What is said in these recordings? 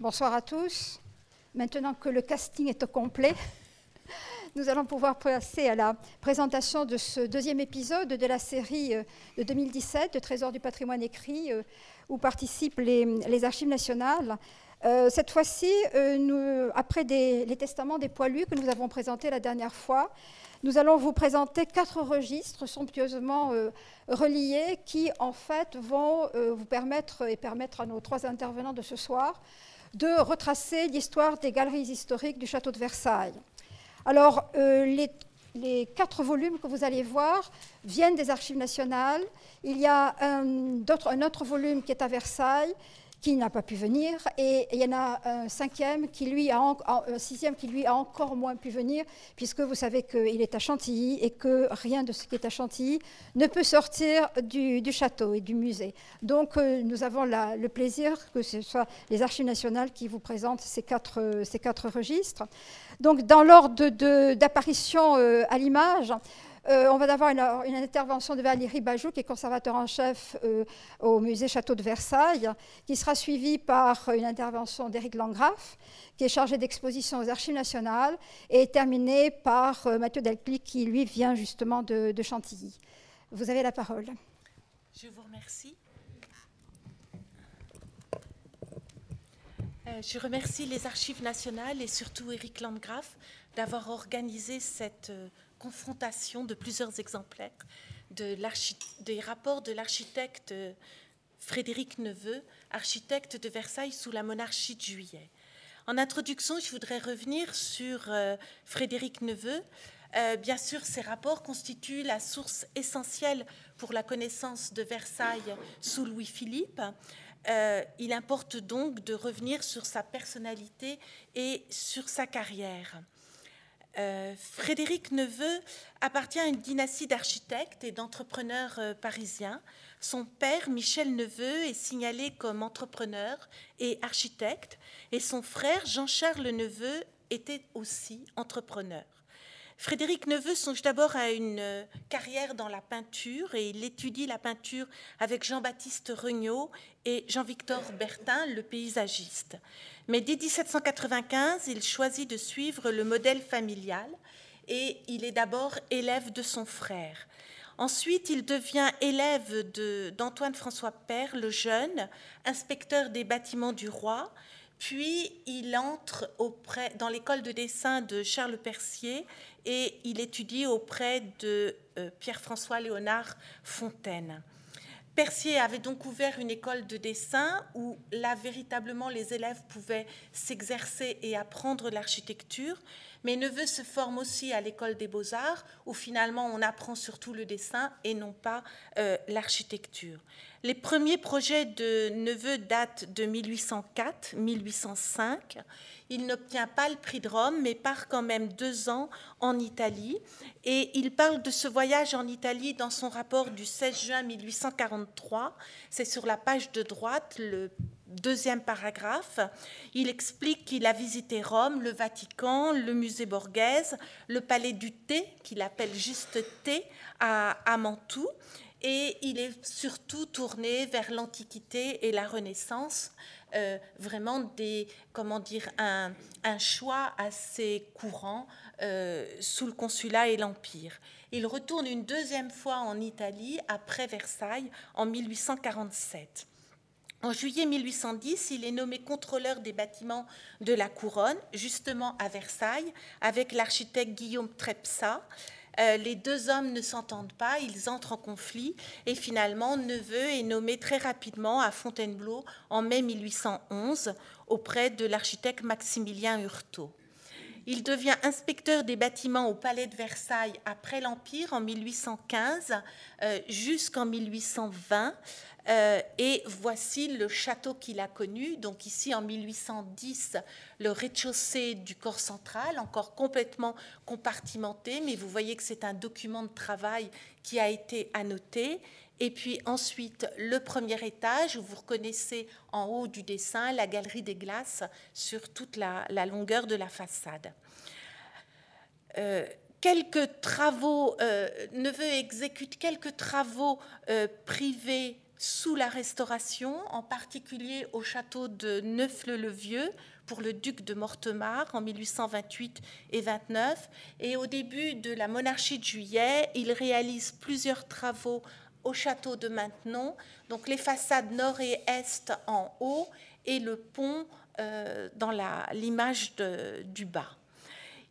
Bonsoir à tous. Maintenant que le casting est au complet, nous allons pouvoir passer à la présentation de ce deuxième épisode de la série euh, de 2017 de Trésor du patrimoine écrit, euh, où participent les, archives nationales. Euh, cette fois-ci, après les testaments des poilus que nous avons présentés la dernière fois, nous allons vous présenter quatre registres somptueusement reliés qui, en fait, vont vous permettre et permettre à nos trois intervenants de ce soir de retracer l'histoire des galeries historiques du château de Versailles. Alors, euh, les, quatre volumes que vous allez voir viennent des archives nationales. Il y a un, un autre volume qui est à Versailles qui n'a pas pu venir, et il y en a un cinquième qui lui a un sixième qui lui a encore moins pu venir, puisque vous savez qu'il est à Chantilly et que rien de ce qui est à Chantilly ne peut sortir du, château et du musée. Donc euh, nous avons le plaisir que ce soit les Archives nationales qui vous présentent ces quatre, ces quatre registres. Donc dans l'ordre d'apparition euh, à l'image, euh, on va avoir une, intervention de Valérie Bajou, qui est conservateur en chef euh, au musée Château de Versailles, qui sera suivie par une intervention d'Éric Langraff, qui est chargé d'exposition aux Archives nationales, et terminée par euh, Mathieu Delclic, qui lui vient justement de, Chantilly. Vous avez la parole. Je vous remercie. je remercie les Archives nationales et surtout Éric Landgraf d'avoir organisé cette confrontation de plusieurs exemplaires de des rapports de l'architecte Frédéric Neveu, architecte de Versailles sous la monarchie de Juillet. En introduction, je voudrais revenir sur euh, Frédéric Neveu. Euh, bien sûr, ces rapports constituent la source essentielle pour la connaissance de Versailles sous Louis-Philippe. Euh, il importe donc de revenir sur sa personnalité et sur sa carrière. Euh, Frédéric Neveu appartient à une dynastie d'architectes et d'entrepreneurs euh, parisiens. Son père, Michel Neveu, est signalé comme entrepreneur et architecte, et son frère, Jean-Charles Neveu, était aussi entrepreneur. Frédéric Neveu songe d'abord à une euh, carrière dans la peinture et il étudie la peinture avec Jean-Baptiste Regnault et Jean-Victor Bertin, le paysagiste. Mais dès 1795, il choisit de suivre le modèle familial et il est d'abord élève de son frère. Ensuite, il devient élève d'Antoine François Père, le jeune, inspecteur des bâtiments du roi. Puis il entre dans l'école de dessin de Charles Percier et il étudie auprès de euh, Pierre-François Léonard Fontaine. Percier avait donc ouvert une école de dessin où là véritablement les élèves pouvaient s'exercer et apprendre l'architecture, mais Neveu se forme aussi à l'école des beaux-arts où finalement on apprend surtout le dessin et non pas euh, l'architecture. Les premiers projets de Neveu datent de 1804-1805. Il n'obtient pas le prix de Rome, mais part quand même deux ans en Italie. Et il parle de ce voyage en Italie dans son rapport du 16 juin 1843. C'est sur la page de droite, le deuxième paragraphe. Il explique qu'il a visité Rome, le Vatican, le musée Borghese, le palais du thé, qu'il appelle juste thé, à, Mantoue. Et il est surtout tourné vers l'Antiquité et la Renaissance. Euh, vraiment des, comment dire, un, choix assez courant euh, sous le consulat et l'Empire. Il retourne une deuxième fois en Italie après Versailles en 1847. En juillet 1810, il est nommé contrôleur des bâtiments de la couronne, justement à Versailles, avec l'architecte Guillaume Trepsa. Euh, les deux hommes ne s'entendent pas, ils entrent en conflit et finalement Neveu est nommé très rapidement à Fontainebleau en mai 1811 auprès de l'architecte Maximilien Hurtaud. Il devient inspecteur des bâtiments au Palais de Versailles après l'Empire en 1815 euh, jusqu'en 1820 euh, et voici le château qu'il a connu. Donc ici, en 1810, le rez-de-chaussée du corps central, encore complètement compartimenté, mais vous voyez que c'est un document de travail qui a été annoté. Et puis ensuite, le premier étage, où vous reconnaissez en haut du dessin la galerie des glaces sur toute la, longueur de la façade. Euh, quelques travaux, euh, Neveu exécute quelques travaux privés sous la Restauration, en particulier au château de Neufle-le-Vieux pour le duc de Mortemar en 1828 et 29. Et au début de la monarchie de Juillet, il réalise plusieurs travaux au château de Maintenon, donc les façades nord et est en haut et le pont euh, dans l'image du bas.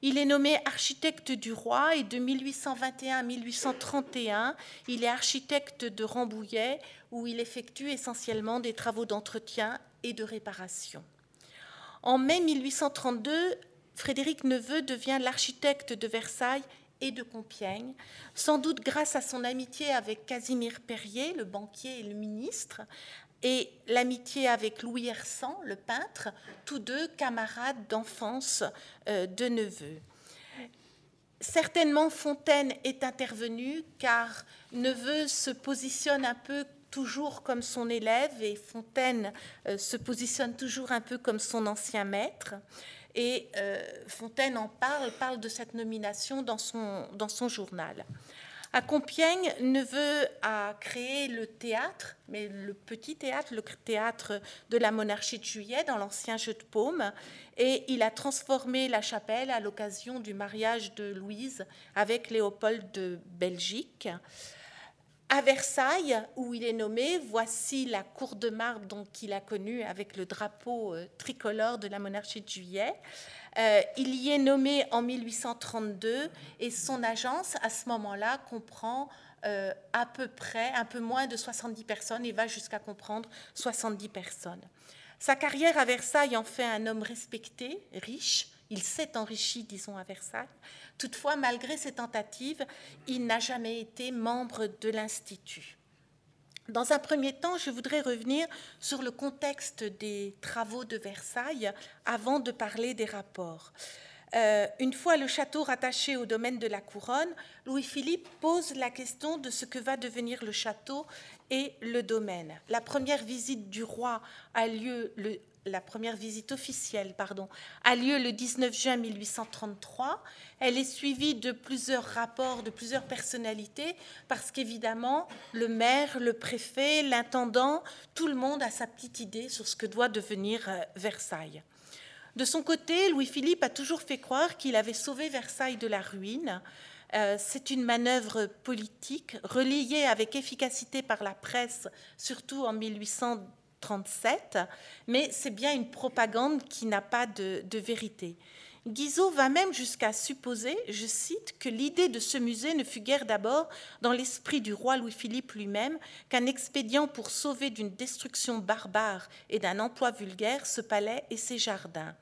Il est nommé architecte du roi et de 1821 à 1831, il est architecte de Rambouillet où il effectue essentiellement des travaux d'entretien et de réparation. En mai 1832, Frédéric Neveu devient l'architecte de Versailles et de Compiègne, sans doute grâce à son amitié avec Casimir Perrier, le banquier et le ministre, et l'amitié avec Louis Hersan, le peintre, tous deux camarades d'enfance euh, de Neveu. Certainement, Fontaine est intervenu car Neveu se positionne un peu toujours comme son élève et Fontaine euh, se positionne toujours un peu comme son ancien maître. Et euh, Fontaine en parle, parle de cette nomination dans son, dans son journal. À Compiègne, Neveu a créé le théâtre, mais le petit théâtre, le théâtre de la monarchie de Juillet dans l'ancien jeu de paume, et il a transformé la chapelle à l'occasion du mariage de Louise avec Léopold de Belgique. À Versailles, où il est nommé, voici la cour de marbre qu'il a connue avec le drapeau euh, tricolore de la monarchie de Juillet. Euh, il y est nommé en 1832 et son agence, à ce moment-là, comprend euh, à peu près, un peu moins de 70 personnes et va jusqu'à comprendre 70 personnes. Sa carrière à Versailles en fait un homme respecté, riche. Il s'est enrichi, disons, à Versailles. Toutefois, malgré ses tentatives, il n'a jamais été membre de l'Institut. Dans un premier temps, je voudrais revenir sur le contexte des travaux de Versailles avant de parler des rapports. Euh, une fois le château rattaché au domaine de la couronne, Louis-Philippe pose la question de ce que va devenir le château et le domaine. La première visite du roi a lieu le la première visite officielle pardon, a lieu le 19 juin 1833. Elle est suivie de plusieurs rapports de plusieurs personnalités parce qu'évidemment, le maire, le préfet, l'intendant, tout le monde a sa petite idée sur ce que doit devenir euh, Versailles. De son côté, Louis-Philippe a toujours fait croire qu'il avait sauvé Versailles de la ruine. Euh, c'est une manœuvre politique relayée avec efficacité par la presse, surtout en 1800 37, mais c'est bien une propagande qui n'a pas de, vérité. Guizot va même jusqu'à supposer, je cite, que l'idée de ce musée ne fut guère d'abord dans l'esprit du roi Louis-Philippe lui-même qu'un expédient pour sauver d'une destruction barbare et d'un emploi vulgaire ce palais et ses jardins.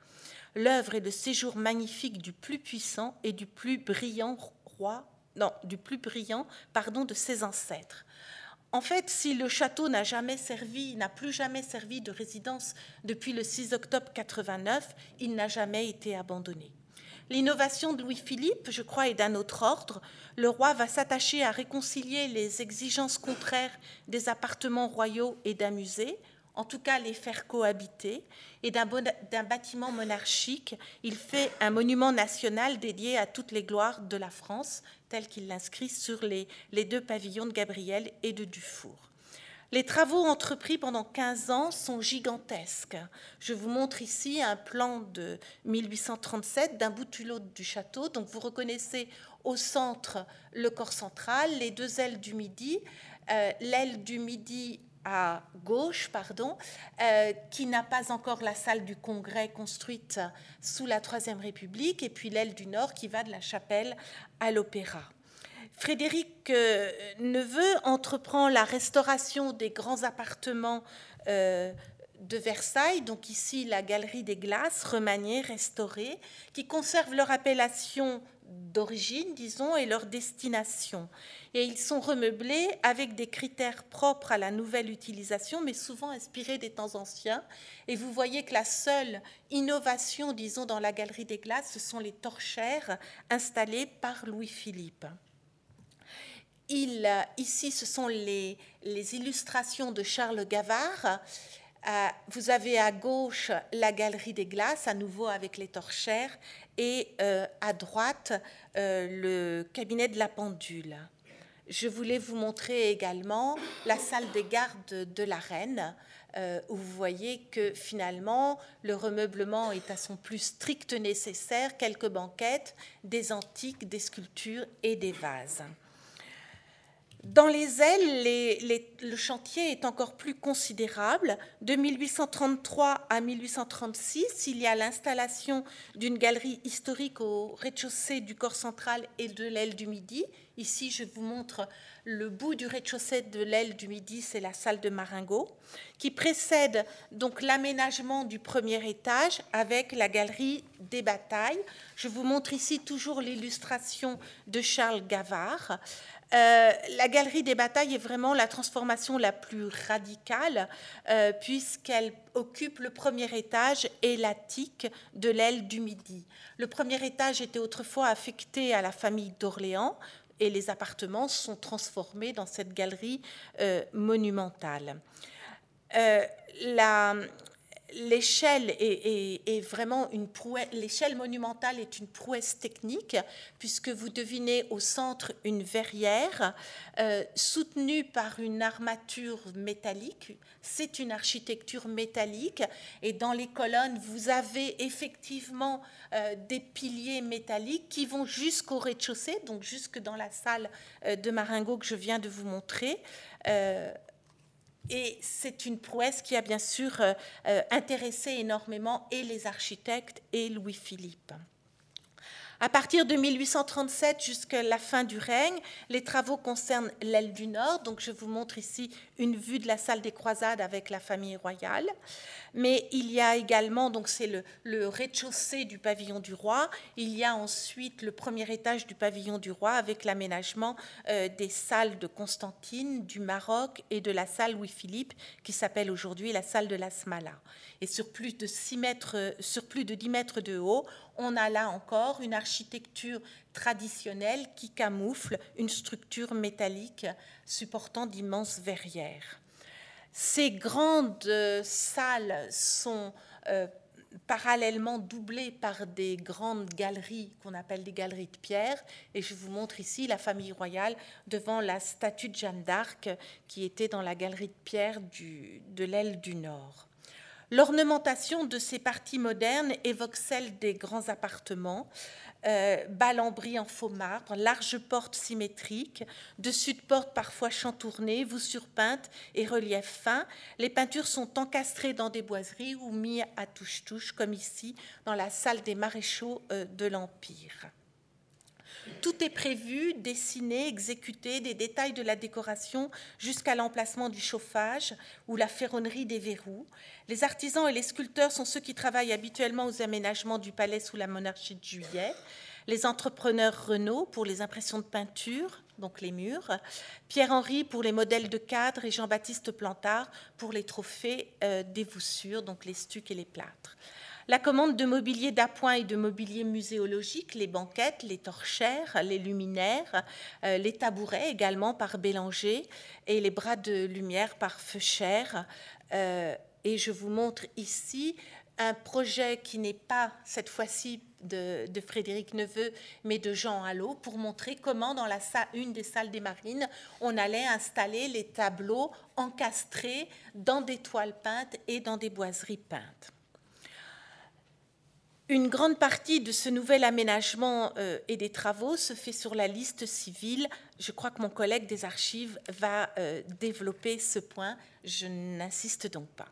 L'œuvre est le séjour magnifique du plus puissant et du plus brillant roi, du plus brillant, pardon, de ses ancêtres. En fait, si le château n'a jamais servi, n'a plus jamais servi de résidence depuis le 6 octobre 89, il n'a jamais été abandonné. L'innovation de Louis-Philippe, je crois, est d'un autre ordre. Le roi va s'attacher à réconcilier les exigences contraires des appartements royaux et d'un musée, en tout cas les faire cohabiter, et d'un bâtiment monarchique, il fait un monument national dédié à toutes les gloires de la France, tel qu'il l'inscrit sur les, deux pavillons de Gabriel et de Dufour. Les travaux entrepris pendant 15 ans sont gigantesques. Je vous montre ici un plan de 1837 d'un bout l'autre du château. Donc vous reconnaissez au centre le corps central, les deux ailes du midi. Euh, l'aile du midi à gauche, pardon, euh, qui n'a pas encore la salle du Congrès construite sous la Troisième République, et puis l'aile du Nord qui va de la chapelle à l'Opéra. Frédéric euh, Neveu entreprend la restauration des grands appartements euh, de Versailles, donc ici la Galerie des Glaces, remaniée, restaurée, qui conservent leur appellation d'origine, disons, et leur destination. Et ils sont remeublés avec des critères propres à la nouvelle utilisation, mais souvent inspirés des temps anciens. Et vous voyez que la seule innovation, disons, dans la Galerie des Glaces, ce sont les torchères installées par Louis-Philippe. Il, ici, ce sont les, les illustrations de Charles Gavard euh, vous avez à gauche la galerie des glaces, à nouveau avec les torchères, et euh, à droite euh, le cabinet de la pendule. je voulais vous montrer également la salle des gardes de la reine, euh, où vous voyez que finalement le remeublement est à son plus strict nécessaire, quelques banquettes, des antiques, des sculptures et des vases. Dans les ailes, le chantier est encore plus considérable. De 1833 à 1836, il y a l'installation d'une galerie historique au rez-de-chaussée du corps central et de l'aile du Midi. Ici, je vous montre le bout du rez-de-chaussée de l'aile du Midi, c'est la salle de Maringo, qui précède donc l'aménagement du premier étage avec la galerie des batailles. Je vous montre ici toujours l'illustration de Charles Gavard. Euh, la galerie des batailles est vraiment la transformation la plus radicale euh, puisqu'elle occupe le premier étage et l'attique de l'aile du Midi. Le premier étage était autrefois affecté à la famille d'Orléans et les appartements sont transformés dans cette galerie euh, monumentale. la, l'échelle est, vraiment une prouesse, l'échelle monumentale est une prouesse technique, puisque vous devinez au centre une verrière euh, soutenue par une armature métallique. C'est une architecture métallique, et dans les colonnes, vous avez effectivement euh, des piliers métalliques qui vont jusqu'au rez-de-chaussée, donc jusque dans la salle euh, de Maringo que je viens de vous montrer. Et c'est une prouesse qui a bien sûr euh, euh, intéressé énormément et les architectes et Louis-Philippe. À partir de 1837 jusqu'à la fin du règne, les travaux concernent l'aile du nord. Donc je vous montre ici une vue de la salle des croisades avec la famille royale. Mais il y a également, donc c'est le, rez-de-chaussée du pavillon du roi. Il y a ensuite le premier étage du pavillon du roi avec l'aménagement euh, des salles de Constantine, du Maroc et de la salle Louis-Philippe qui s'appelle aujourd'hui la salle de la Smala. Et sur plus de 6 mètres, sur plus de 10 mètres de haut, on a là encore une architecture traditionnelle qui camoufle une structure métallique supportant d'immenses verrières. Ces grandes salles sont euh, parallèlement doublées par des grandes galeries qu'on appelle des galeries de pierre. Et je vous montre ici la famille royale devant la statue de Jeanne d'Arc qui était dans la galerie de pierre de l'aile du Nord. L'ornementation de ces parties modernes évoque celle des grands appartements, euh, en faux marbre, larges portes symétriques, dessus de portes parfois chantournées, voussures peintes et reliefs fins. Les peintures sont encastrées dans des boiseries ou mises à touche-touche, comme ici dans la salle des maréchaux euh, de l'Empire. Tout est prévu, dessiné, exécuté, des détails de la décoration jusqu'à l'emplacement du chauffage ou la ferronnerie des verrous. Les artisans et les sculpteurs sont ceux qui travaillent habituellement aux aménagements du palais sous la monarchie de Juillet. Les entrepreneurs Renault pour les impressions de peinture, donc les murs, Pierre-Henri pour les modèles de cadres et Jean-Baptiste Plantard pour les trophées euh, des voussures, donc les stucs et les plâtres. La commande de mobilier d'appoint et de mobilier muséologique, les banquettes, les torchères, les luminaires, euh, les tabourets également par Bélanger et les bras de lumière par Feucher. Euh, et je vous montre ici un projet qui n'est pas cette fois-ci de, Frédéric Neveu, mais de Jean Hallot, pour montrer comment dans la une des salles des marines, on allait installer les tableaux encastrés dans des toiles peintes et dans des boiseries peintes. Une grande partie de ce nouvel aménagement euh, et des travaux se fait sur la liste civile. Je crois que mon collègue des archives va euh, développer ce point. Je n'insiste donc pas.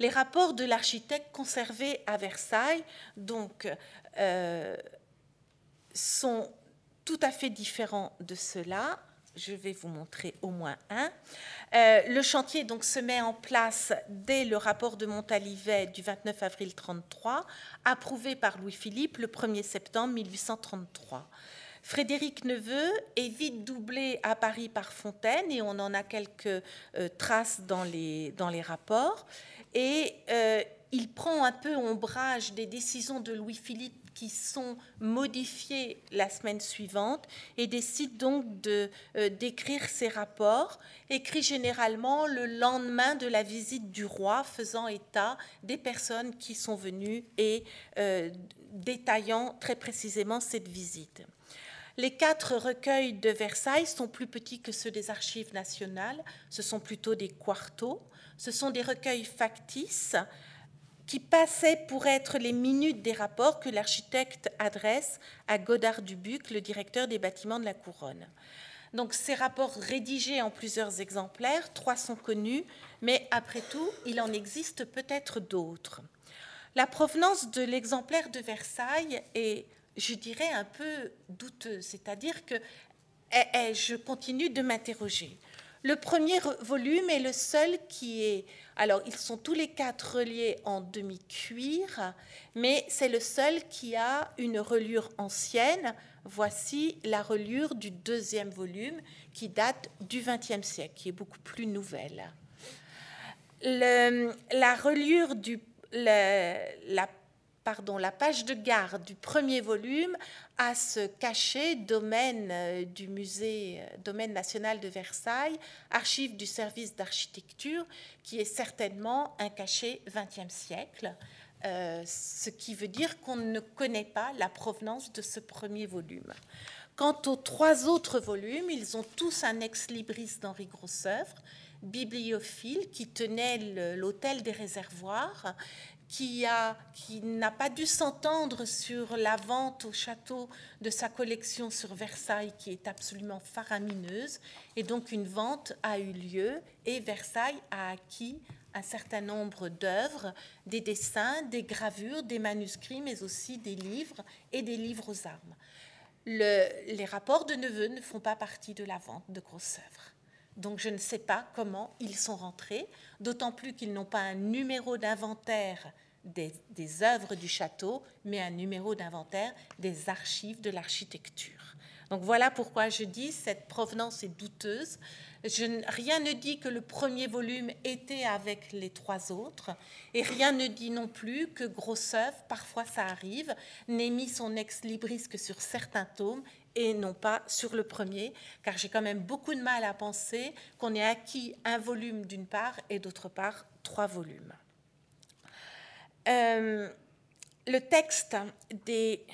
Les rapports de l'architecte conservés à Versailles euh, sont tout à fait différents de cela je vais vous montrer au moins un. Euh, le chantier donc se met en place dès le rapport de Montalivet du 29 avril 1933, approuvé par Louis-Philippe le 1er septembre 1833. Frédéric Neveu est vite doublé à Paris par Fontaine et on en a quelques euh, traces dans les, dans les rapports. Et euh, il prend un peu ombrage des décisions de Louis-Philippe qui sont modifiées la semaine suivante et décide donc de euh, d'écrire ses rapports, écrit généralement le lendemain de la visite du roi, faisant état des personnes qui sont venues et euh, détaillant très précisément cette visite. Les quatre recueils de Versailles sont plus petits que ceux des archives nationales, ce sont plutôt des quartos, ce sont des recueils factices qui passaient pour être les minutes des rapports que l'architecte adresse à Godard Dubuc, le directeur des bâtiments de la Couronne. Donc ces rapports rédigés en plusieurs exemplaires, trois sont connus, mais après tout, il en existe peut-être d'autres. La provenance de l'exemplaire de Versailles est, je dirais, un peu douteuse, c'est-à-dire que eh, eh, je continue de m'interroger. Le premier volume est le seul qui est... Alors, ils sont tous les quatre reliés en demi-cuir, mais c'est le seul qui a une reliure ancienne. Voici la reliure du deuxième volume qui date du XXe siècle, qui est beaucoup plus nouvelle. la reliure du... la pardon, la page de garde du premier volume a ce cachet domaine euh, du musée, euh, domaine national de Versailles, archive du service d'architecture, qui est certainement un cachet 20e siècle, euh, ce qui veut dire qu'on ne connaît pas la provenance de ce premier volume. Quant aux trois autres volumes, ils ont tous un ex-libris d'Henri Grosseuvre, bibliophile qui tenait l'hôtel des réservoirs qui, a, qui n'a pas dû s'entendre sur la vente au château de sa collection sur Versailles, qui est absolument faramineuse. Et donc une vente a eu lieu et Versailles a acquis un certain nombre d'œuvres, des dessins, des gravures, des manuscrits, mais aussi des livres et des livres aux armes. les rapports de Neveu ne font pas partie de la vente de grosses œuvres. Donc je ne sais pas comment ils sont rentrés, d'autant plus qu'ils n'ont pas un numéro d'inventaire des, œuvres du château, mais un numéro d'inventaire des archives de l'architecture. Donc voilà pourquoi je dis cette provenance est douteuse. rien ne dit que le premier volume était avec les trois autres, et rien ne dit non plus que œuvre, parfois ça arrive, n'ait mis son ex-libris que sur certains tomes et non pas sur le premier, car j'ai quand même beaucoup de mal à penser qu'on ait acquis un volume d'une part et d'autre part trois volumes. Euh, le texte des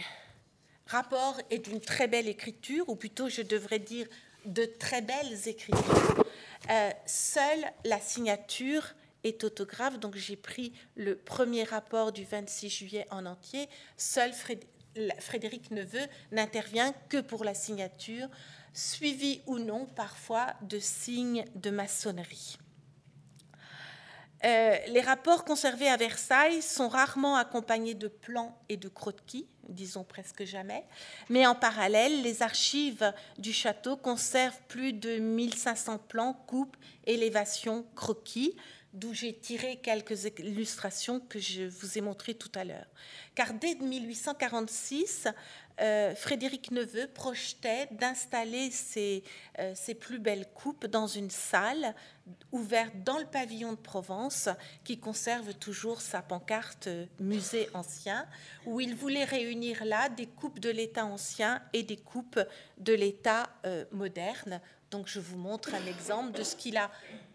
rapports est d'une très belle écriture, ou plutôt je devrais dire de très belles écritures. Euh, seule la signature est autographe, donc j'ai pris le premier rapport du 26 juillet en entier. Seul Frédéric Neveu n'intervient que pour la signature, suivi ou non parfois de signes de maçonnerie. Euh, les rapports conservés à Versailles sont rarement accompagnés de plans et de croquis, disons presque jamais, mais en parallèle, les archives du château conservent plus de 1500 plans, coupes, élévations, croquis, d'où j'ai tiré quelques illustrations que je vous ai montrées tout à l'heure. Car dès 1846, euh, Frédéric Neveu projetait d'installer ses, euh, ses, plus belles coupes dans une salle ouverte dans le pavillon de Provence, qui conserve toujours sa pancarte euh, musée ancien, où il voulait réunir là des coupes de l'État ancien et des coupes de l'État moderne. Donc je vous montre un exemple de ce qu'il a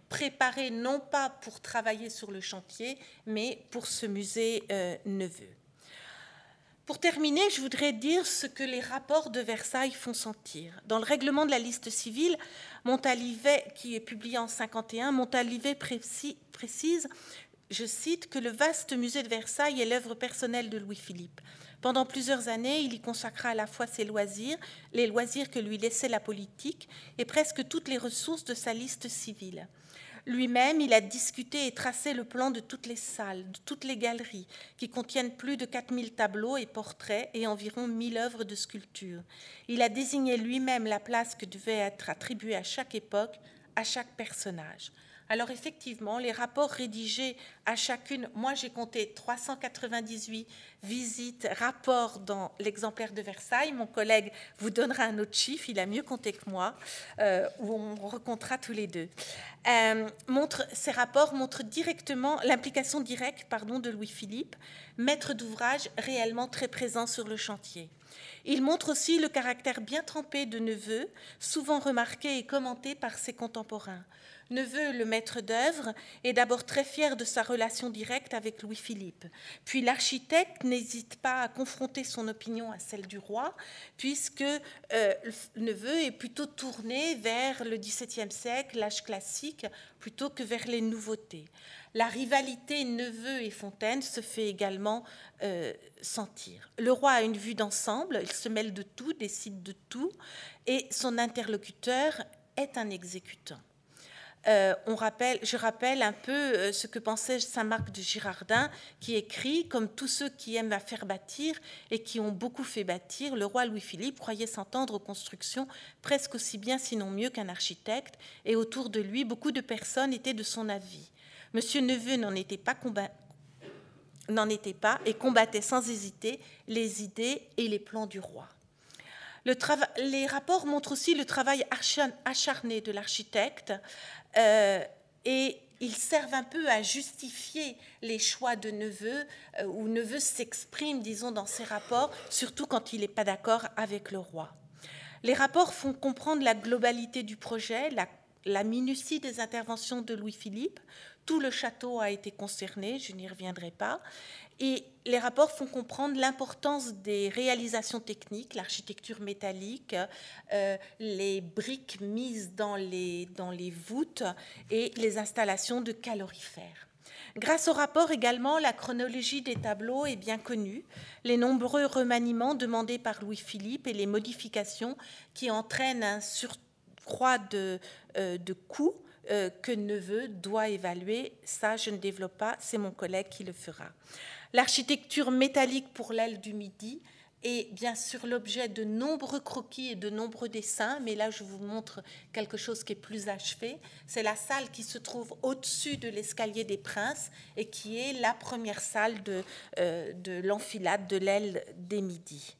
préparé non pas pour travailler sur le chantier, mais pour ce musée Neveu. Pour terminer, je voudrais dire ce que les rapports de Versailles font sentir. Dans le règlement de la liste civile, Montalivet, qui est publié en 51, Montalivet précise, je cite, que le vaste musée de Versailles est l'œuvre personnelle de Louis-Philippe. Pendant plusieurs années, il y consacra à la fois ses loisirs, les loisirs que lui laissait la politique, et presque toutes les ressources de sa liste civile. Lui-même, il a discuté et tracé le plan de toutes les salles, de toutes les galeries, qui contiennent plus de 4000 tableaux et portraits et environ 1000 œuvres de sculpture. Il a désigné lui-même la place que devait être attribuée à chaque époque, à chaque personnage. Alors effectivement, les rapports rédigés à chacune, moi j'ai compté 398 visites, rapports dans l'exemplaire de Versailles. Mon collègue vous donnera un autre chiffre, il a mieux compté que moi, euh, où on recomptera tous les deux. Euh, ces rapports montrent directement l'implication directe pardon, de Louis-Philippe, maître d'ouvrage réellement très présent sur le chantier. Il montre aussi le caractère bien trempé de Neveu, souvent remarqué et commenté par ses contemporains. Neveu, le maître d'œuvre, est d'abord très fier de sa relation directe avec Louis-Philippe. Puis l'architecte n'hésite pas à confronter son opinion à celle du roi, puisque euh, neveu est plutôt tourné vers le XVIIe siècle, l'âge classique, plutôt que vers les nouveautés. La rivalité Neveu et Fontaine se fait également euh, sentir. Le roi a une vue d'ensemble, il se mêle de tout, décide de tout, et son interlocuteur est un exécutant. Euh, on rappelle, je rappelle un peu euh, ce que pensait Saint-Marc de Girardin, qui écrit Comme tous ceux qui aiment à faire bâtir et qui ont beaucoup fait bâtir, le roi Louis-Philippe croyait s'entendre aux constructions presque aussi bien, sinon mieux qu'un architecte, et autour de lui, beaucoup de personnes étaient de son avis. Monsieur Neveu n'en était pas n'en était pas et combattait sans hésiter les idées et les plans du roi. Les rapports montrent aussi le travail acharné de l'architecte euh, et ils servent un peu à justifier les choix de Neveu, euh, où Neveu s'exprime, disons, dans ses rapports, surtout quand il n'est pas d'accord avec le roi. Les rapports font comprendre la globalité du projet, la, la minutie des interventions de Louis-Philippe. Tout le château a été concerné, je n'y reviendrai pas. Et les rapports font comprendre l'importance des réalisations techniques, l'architecture métallique, euh, les briques mises dans les, dans les voûtes et les installations de calorifères. Grâce au rapport également, la chronologie des tableaux est bien connue, les nombreux remaniements demandés par Louis-Philippe et les modifications qui entraînent un surcroît de, euh, de coûts euh, que Neveu doit évaluer. Ça, je ne développe pas, c'est mon collègue qui le fera. L'architecture métallique pour l'aile du Midi est bien sûr l'objet de nombreux croquis et de nombreux dessins, mais là je vous montre quelque chose qui est plus achevé. C'est la salle qui se trouve au-dessus de l'escalier des princes et qui est la première salle de, euh, de l'enfilade de l'aile des Midis.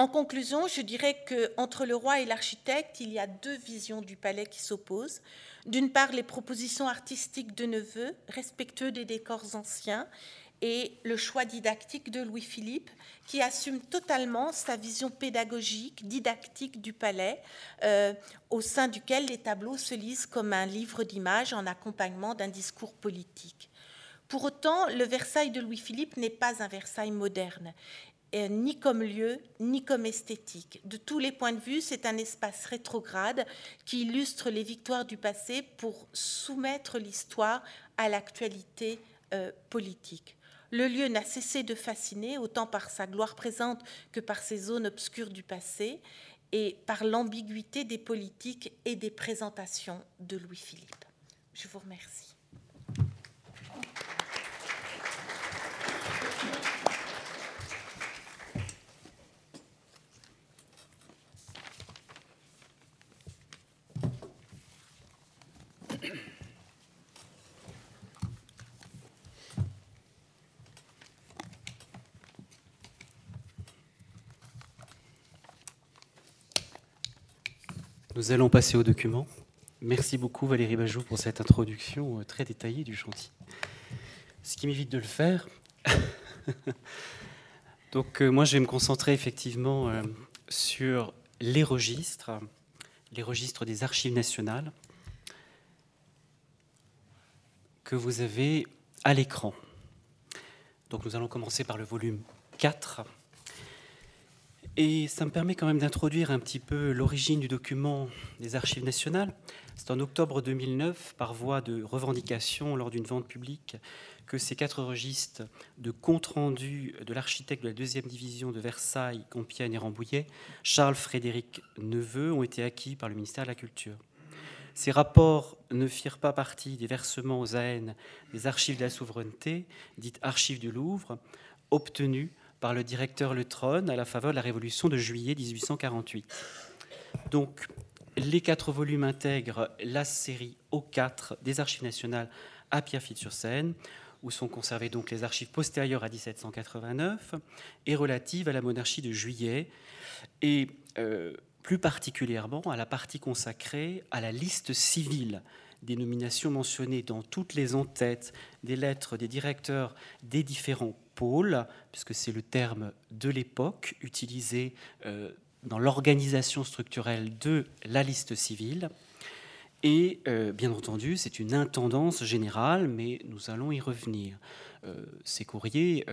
En conclusion, je dirais qu'entre le roi et l'architecte, il y a deux visions du palais qui s'opposent. D'une part, les propositions artistiques de Neveu, respectueux des décors anciens, et le choix didactique de Louis-Philippe, qui assume totalement sa vision pédagogique, didactique du palais, euh, au sein duquel les tableaux se lisent comme un livre d'images en accompagnement d'un discours politique. Pour autant, le Versailles de Louis-Philippe n'est pas un Versailles moderne ni comme lieu, ni comme esthétique. De tous les points de vue, c'est un espace rétrograde qui illustre les victoires du passé pour soumettre l'histoire à l'actualité euh, politique. Le lieu n'a cessé de fasciner, autant par sa gloire présente que par ses zones obscures du passé, et par l'ambiguïté des politiques et des présentations de Louis-Philippe. Je vous remercie. Nous allons passer au document. Merci beaucoup Valérie Bajou pour cette introduction euh, très détaillée du chantier. Ce qui m'évite de le faire. Donc euh, moi je vais me concentrer effectivement euh, sur les registres, les registres des archives nationales que vous avez à l'écran. Donc nous allons commencer par le volume 4 et ça me permet quand même d'introduire un petit peu l'origine du document des archives nationales. C'est en octobre 2009, par voie de revendication lors d'une vente publique, que ces quatre registres de compte-rendu de l'architecte de la deuxième division de Versailles, Compiègne et Rambouillet, Charles-Frédéric Neveu, ont été acquis par le ministère de la Culture. Ces rapports ne firent pas partie des versements aux AN des archives de la souveraineté, dites archives du Louvre, obtenus par le directeur Le à la faveur de la Révolution de juillet 1848. Donc, les quatre volumes intègrent la série O4 des Archives nationales à Pierrefitte-sur-Seine, où sont conservées donc les archives postérieures à 1789 et relatives à la monarchie de juillet, et euh, plus particulièrement à la partie consacrée à la liste civile des nominations mentionnées dans toutes les entêtes des lettres des directeurs des différents pôles, puisque c'est le terme de l'époque utilisé euh, dans l'organisation structurelle de la liste civile. Et bien entendu, c'est une intendance générale, mais nous allons y revenir. ces courriers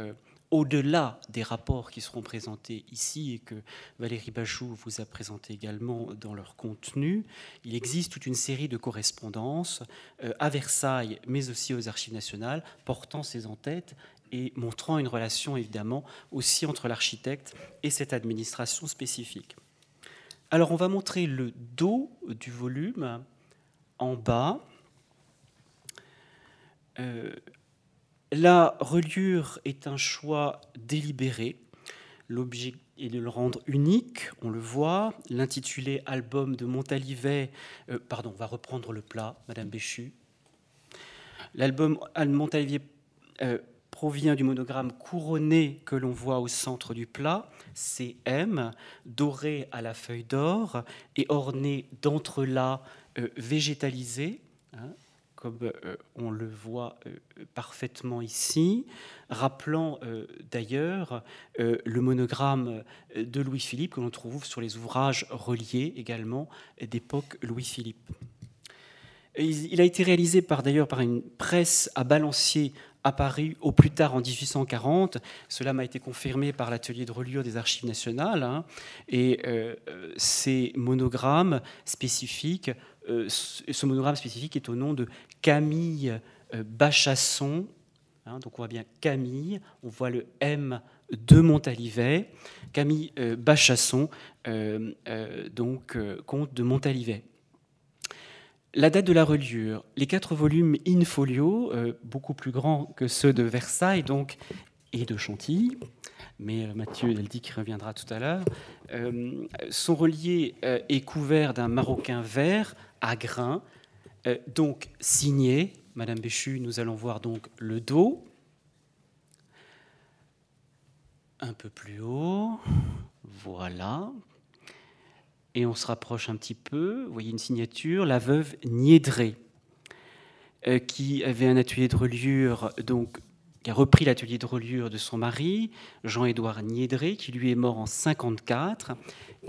au-delà des rapports qui seront présentés ici et que Valérie Bachou vous a présenté également dans leur contenu, il existe toute une série de correspondances euh, à Versailles, mais aussi aux Archives nationales, portant ces en-têtes et montrant une relation évidemment aussi entre l'architecte et cette administration spécifique. Alors on va montrer le dos du volume en bas. Euh, la reliure est un choix délibéré. L'objet est de le rendre unique, on le voit. L'intitulé Album de Montalivet, euh, pardon, on va reprendre le plat, Madame Béchu. L'album Montalivet euh, provient du monogramme couronné que l'on voit au centre du plat, CM, doré à la feuille d'or et orné d'entrelacs euh, végétalisés. Hein, comme euh, on le voit euh, parfaitement ici, rappelant euh, d'ailleurs le monogramme de Louis-Philippe que l'on trouve sur les ouvrages reliés également d'époque Louis-Philippe. Il a été réalisé par d'ailleurs par une presse à balancier apparu au plus tard en 1840. Cela m'a été confirmé par l'atelier de reliure des Archives nationales. Hein. et ces monogrammes spécifiques ce monogramme spécifique est au nom de Camille euh, Bachasson. Hein, donc on voit bien Camille, on voit le M de Montalivet. Camille euh, Bachasson, donc comte de Montalivet. La date de la reliure, les quatre volumes in folio, beaucoup plus grands que ceux de Versailles donc, et de Chantilly, mais Mathieu dit qu'il reviendra tout à l'heure, sont reliés et couverts d'un maroquin vert à grains, euh, donc signé. Madame Béchu, nous allons voir donc le dos. Un peu plus haut. Voilà. Et on se rapproche un petit peu. Vous voyez une signature, la veuve Niédré, euh, qui avait un atelier de reliure, donc qui a repris l'atelier de reliure de son mari, Jean-Édouard Niédré, qui lui est mort en 54,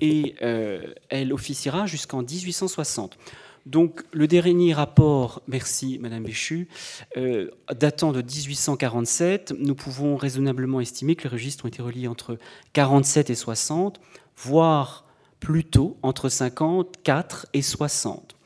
et euh, elle officiera jusqu'en 1860. Donc le dernier rapport, merci Madame Béchu, euh, datant de 1847, nous pouvons raisonnablement estimer que les registres ont été reliés entre 47 et 60, voire plutôt entre 54 et 60.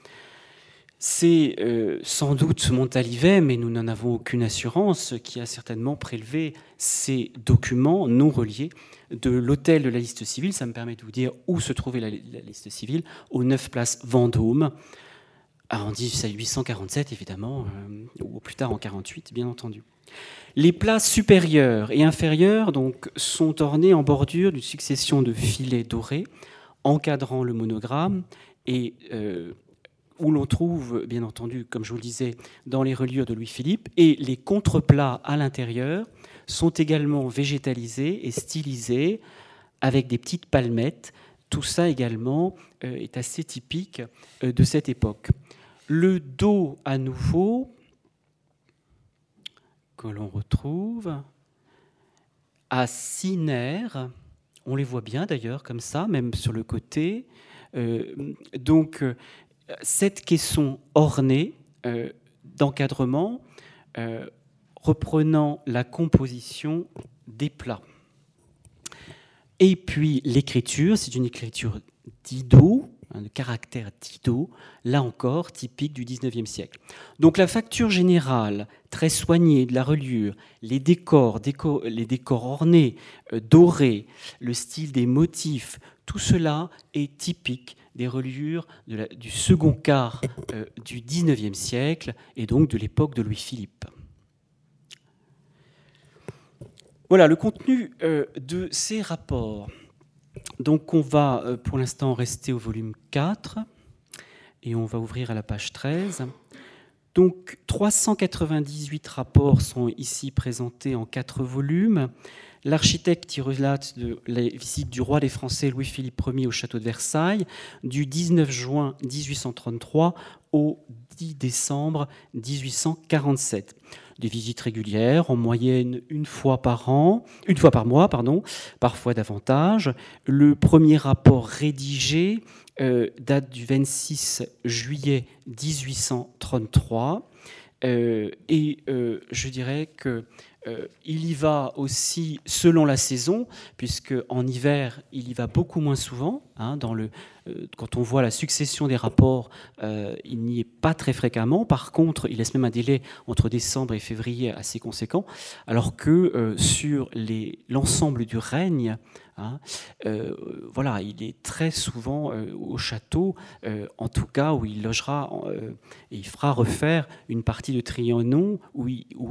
C'est euh, sans doute Montalivet, mais nous n'en avons aucune assurance, qui a certainement prélevé ces documents non reliés de l'hôtel de la liste civile. Ça me permet de vous dire où se trouvait la, la liste civile, au 9 place Vendôme. Ah, en 1847, évidemment, euh, ou plus tard en 48, bien entendu. Les plats supérieurs et inférieurs donc, sont ornés en bordure d'une succession de filets dorés encadrant le monogramme et euh, où l'on trouve, bien entendu, comme je vous le disais, dans les reliures de Louis-Philippe, et les contreplats à l'intérieur sont également végétalisés et stylisés avec des petites palmettes. Tout ça également euh, est assez typique de cette époque. Le dos à nouveau, que l'on retrouve, à six nerfs, on les voit bien d'ailleurs comme ça, même sur le côté. Euh, donc, euh, cette caisson ornée euh, d'encadrement reprenant la composition des plats. Et puis l'écriture, c'est une écriture d'ido, un caractère Tito, là encore typique du XIXe siècle. Donc la facture générale, très soignée de la reliure, les décors, les décors ornés, euh, dorés, le style des motifs, tout cela est typique des reliures du second quart euh, du XIXe siècle et donc de l'époque de Louis-Philippe. Voilà le contenu euh, de ces rapports. Donc on va euh, pour l'instant rester au volume 4 et on va ouvrir à la page 13. Donc 398 rapports sont ici présentés en quatre volumes. L'architecte y relate la visite du roi des Français Louis-Philippe Ier au château de Versailles du 19 juin 1833 au 10 décembre 1847. Des visites régulières, en moyenne une fois par an, une fois par mois, pardon, parfois davantage. Le premier rapport rédigé euh, date du 26 juillet 1833. Euh, et euh, je dirais que il y va aussi selon la saison, puisque en hiver, il y va beaucoup moins souvent. Hein, dans le, quand on voit la succession des rapports, il n'y est pas très fréquemment. Par contre, il laisse même un délai entre décembre et février assez conséquent, alors que sur l'ensemble du règne, Hein. Euh, voilà, il est très souvent euh, au château, euh, en tout cas où il logera et il fera refaire une partie de Trianon où,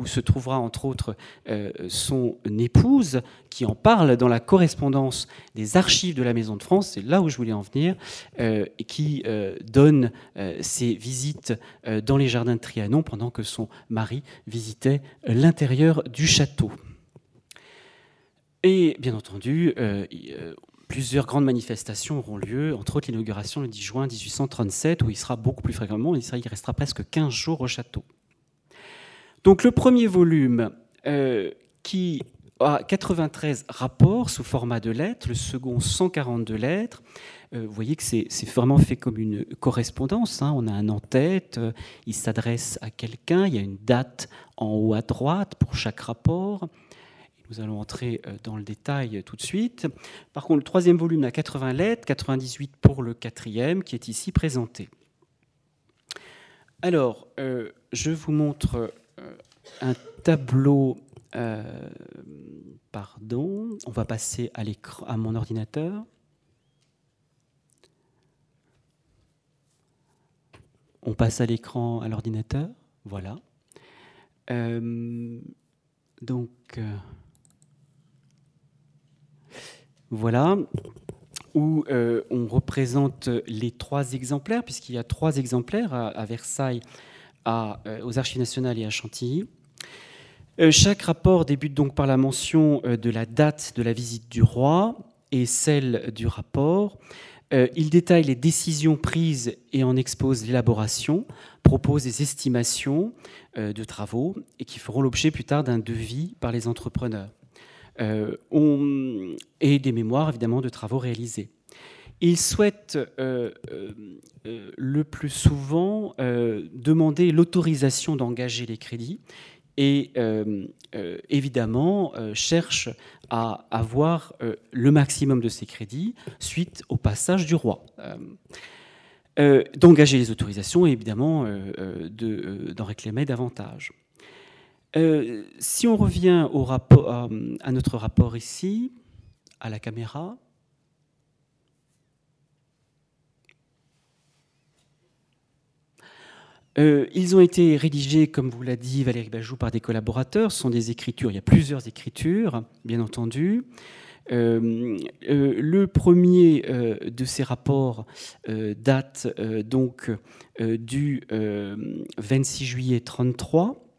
se trouvera entre autres son épouse qui en parle dans la correspondance des archives de la Maison de France, c'est là où je voulais en venir, qui donne ses visites dans les jardins de Trianon pendant que son mari visitait l'intérieur du château. Et bien entendu, euh, euh, plusieurs grandes manifestations auront lieu, entre autres l'inauguration le 10 juin 1837, où il sera beaucoup plus fréquemment, il restera presque 15 jours au château. Donc le premier volume, euh, qui a 93 rapports sous format de lettres, le second 142 lettres, vous voyez que c'est vraiment fait comme une correspondance. Hein. On a un en-tête, il s'adresse à quelqu'un, il y a une date en haut à droite pour chaque rapport. Nous allons entrer euh, dans le détail tout de suite. Par contre, le troisième volume a 80 lettres, 98 pour le quatrième, qui est ici présenté. Alors, euh, je vous montre euh, un tableau. pardon, on va passer à, à mon ordinateur. On passe à l'écran à l'ordinateur. Voilà. donc. Voilà, où euh, on représente les trois exemplaires, puisqu'il y a trois exemplaires à, Versailles, euh, aux Archives nationales et à Chantilly. Euh, chaque rapport débute donc par la mention de la date de la visite du roi et celle du rapport. Il détaille les décisions prises et en expose l'élaboration, propose des estimations de travaux et qui feront l'objet plus tard d'un devis par les entrepreneurs. Euh, et des mémoires évidemment de travaux réalisés. Il souhaite euh, euh, le plus souvent demander l'autorisation d'engager les crédits et évidemment cherche à avoir le maximum de ces crédits suite au passage du roi. d'engager les autorisations et évidemment d'en réclamer davantage. Euh, si on revient euh, à notre rapport ici, à la caméra, euh, ils ont été rédigés, comme vous l'a dit Valérie Bajou, par des collaborateurs. Ce sont des écritures, il y a plusieurs écritures, bien entendu. le premier de ces rapports date donc du 26 juillet 33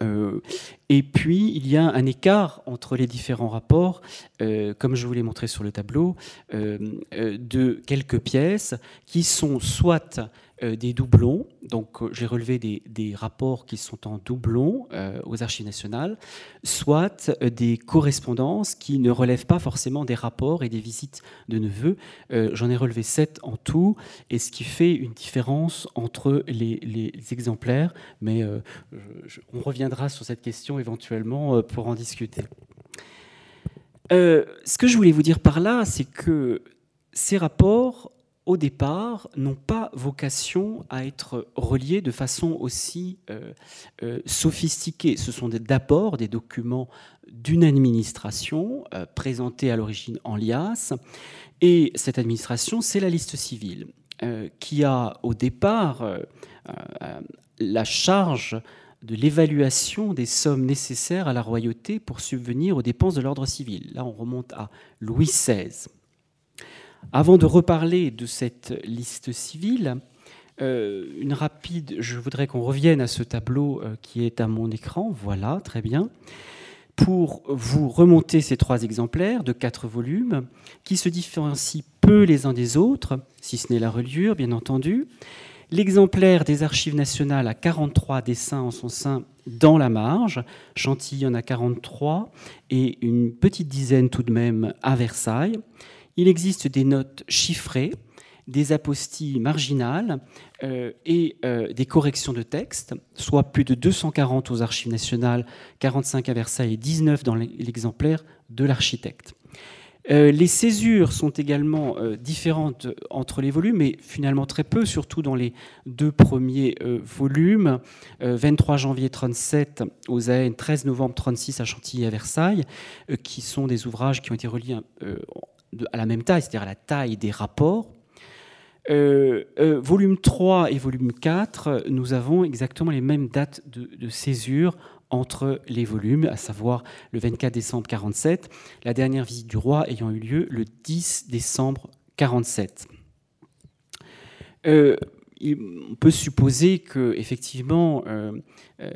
euh, et puis, il y a un écart entre les différents rapports, euh, comme je vous l'ai montré sur le tableau, euh, de quelques pièces qui sont soit euh, des doublons. Donc, euh, j'ai relevé des, rapports qui sont en doublon euh, aux archives nationales, soit des correspondances qui ne relèvent pas forcément des rapports et des visites de neveux. J'en ai relevé sept en tout, et ce qui fait une différence entre les, exemplaires. Mais on reviendra sur cette question éventuellement pour en discuter. ce que je voulais vous dire par là, c'est que ces rapports au départ, n'ont pas vocation à être reliés de façon aussi euh, euh, sophistiquée. Ce sont d'abord des documents d'une administration euh, présentés à l'origine en liasse, et cette administration, c'est la liste civile, qui a au départ la charge de l'évaluation des sommes nécessaires à la royauté pour subvenir aux dépenses de l'ordre civil. Là, on remonte à Louis XVI. Avant de reparler de cette liste civile, euh, une rapide, je voudrais qu'on revienne à ce tableau euh, qui est à mon écran. Voilà, très bien. Pour vous remonter ces trois exemplaires de quatre volumes qui se différencient peu les uns des autres, si ce n'est la reliure, bien entendu. L'exemplaire des archives nationales a 43 dessins en son sein dans la marge. Chantilly en a 43 et une petite dizaine tout de même à Versailles. Il existe des notes chiffrées, des apostilles marginales euh, et euh, des corrections de texte, soit plus de 240 aux archives nationales, 45 à Versailles et 19 dans l'exemplaire de l'architecte. Euh, les césures sont également différentes entre les volumes, mais finalement très peu, surtout dans les deux premiers volumes. 23 janvier 37 aux AN, 13 novembre 36 à Chantilly à Versailles, qui sont des ouvrages qui ont été reliés à la même taille, c'est-à-dire à la taille des rapports. volume 3 et volume 4, nous avons exactement les mêmes dates de, césure entre les volumes, à savoir le 24 décembre 47, la dernière visite du roi ayant eu lieu le 10 décembre 47. Euh, on peut supposer que effectivement euh, euh,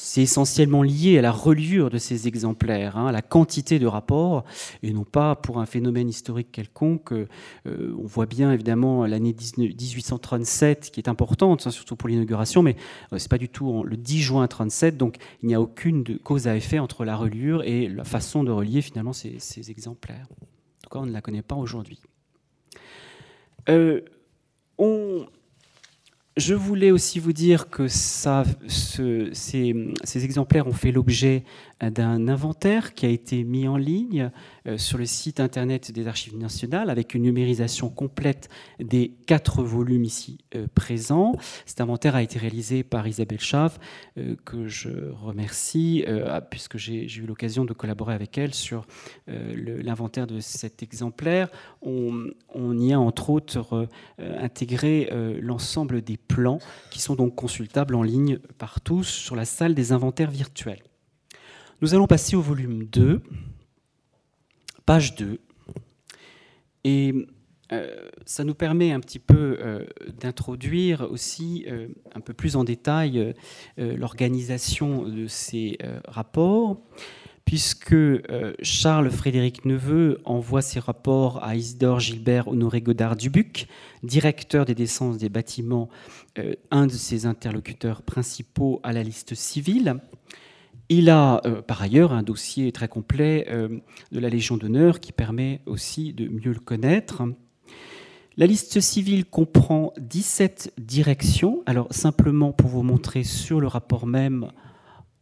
c'est essentiellement lié à la reliure de ces exemplaires, hein, à la quantité de rapports, et non pas pour un phénomène historique quelconque. Euh, on voit bien évidemment l'année 1837 qui est importante, hein, surtout pour l'inauguration, mais euh, c'est pas du tout le 10 juin 37, donc il n'y a aucune cause à effet entre la reliure et la façon de relier finalement ces, exemplaires. En tout cas, on ne la connaît pas aujourd'hui. Euh, on, je voulais aussi vous dire que ça, ces, ces, exemplaires ont fait l'objet d'un inventaire qui a été mis en ligne euh, sur le site internet des Archives nationales avec une numérisation complète des quatre volumes ici euh, présents. Cet inventaire a été réalisé par Isabelle Chave, euh, que je remercie, puisque j'ai eu l'occasion de collaborer avec elle sur l'inventaire de cet exemplaire. On, on, y a entre autres intégré l'ensemble des plans qui sont donc consultables en ligne par tous sur la salle des inventaires virtuels. Nous allons passer au volume 2 page 2. Et euh, ça nous permet un petit peu euh, d'introduire aussi euh, un peu plus en détail l'organisation de ces rapports, puisque Charles Frédéric Neveu envoie ses rapports à Isidore Gilbert Honoré Godard Dubuc, directeur des décences des bâtiments, un de ses interlocuteurs principaux à la liste civile. Il a euh, par ailleurs un dossier très complet euh, de la Légion d'honneur qui permet aussi de mieux le connaître. La liste civile comprend 17 directions. Alors simplement pour vous montrer sur le rapport même,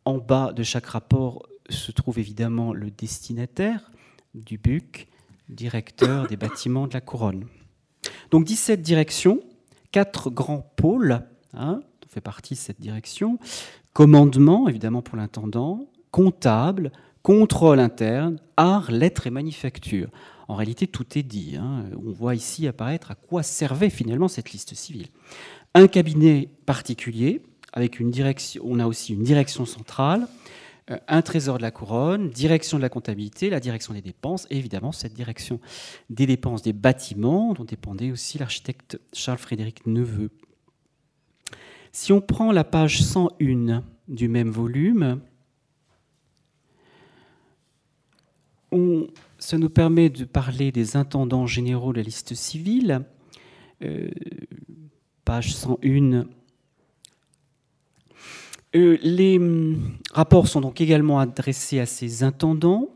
en bas de chaque rapport se trouve évidemment le destinataire du BUC, directeur des bâtiments de la couronne. Donc 17 directions, 4 grands pôles, hein, on fait partie de cette direction, commandement, évidemment pour l'intendant, comptable, contrôle interne, art, lettres et manufacture. En réalité, tout est dit. Hein. On voit ici apparaître à quoi servait finalement cette liste civile. Un cabinet particulier, avec une direction, on a aussi une direction centrale, euh, un trésor de la couronne, direction de la comptabilité, la direction des dépenses, et évidemment cette direction des dépenses des bâtiments, dont dépendait aussi l'architecte Charles-Frédéric Neveu. Si on prend la page 101 du même volume, ça nous permet de parler des intendants généraux de la liste civile. Euh, page 101. Euh, les hum, rapports sont donc également adressés à ces intendants,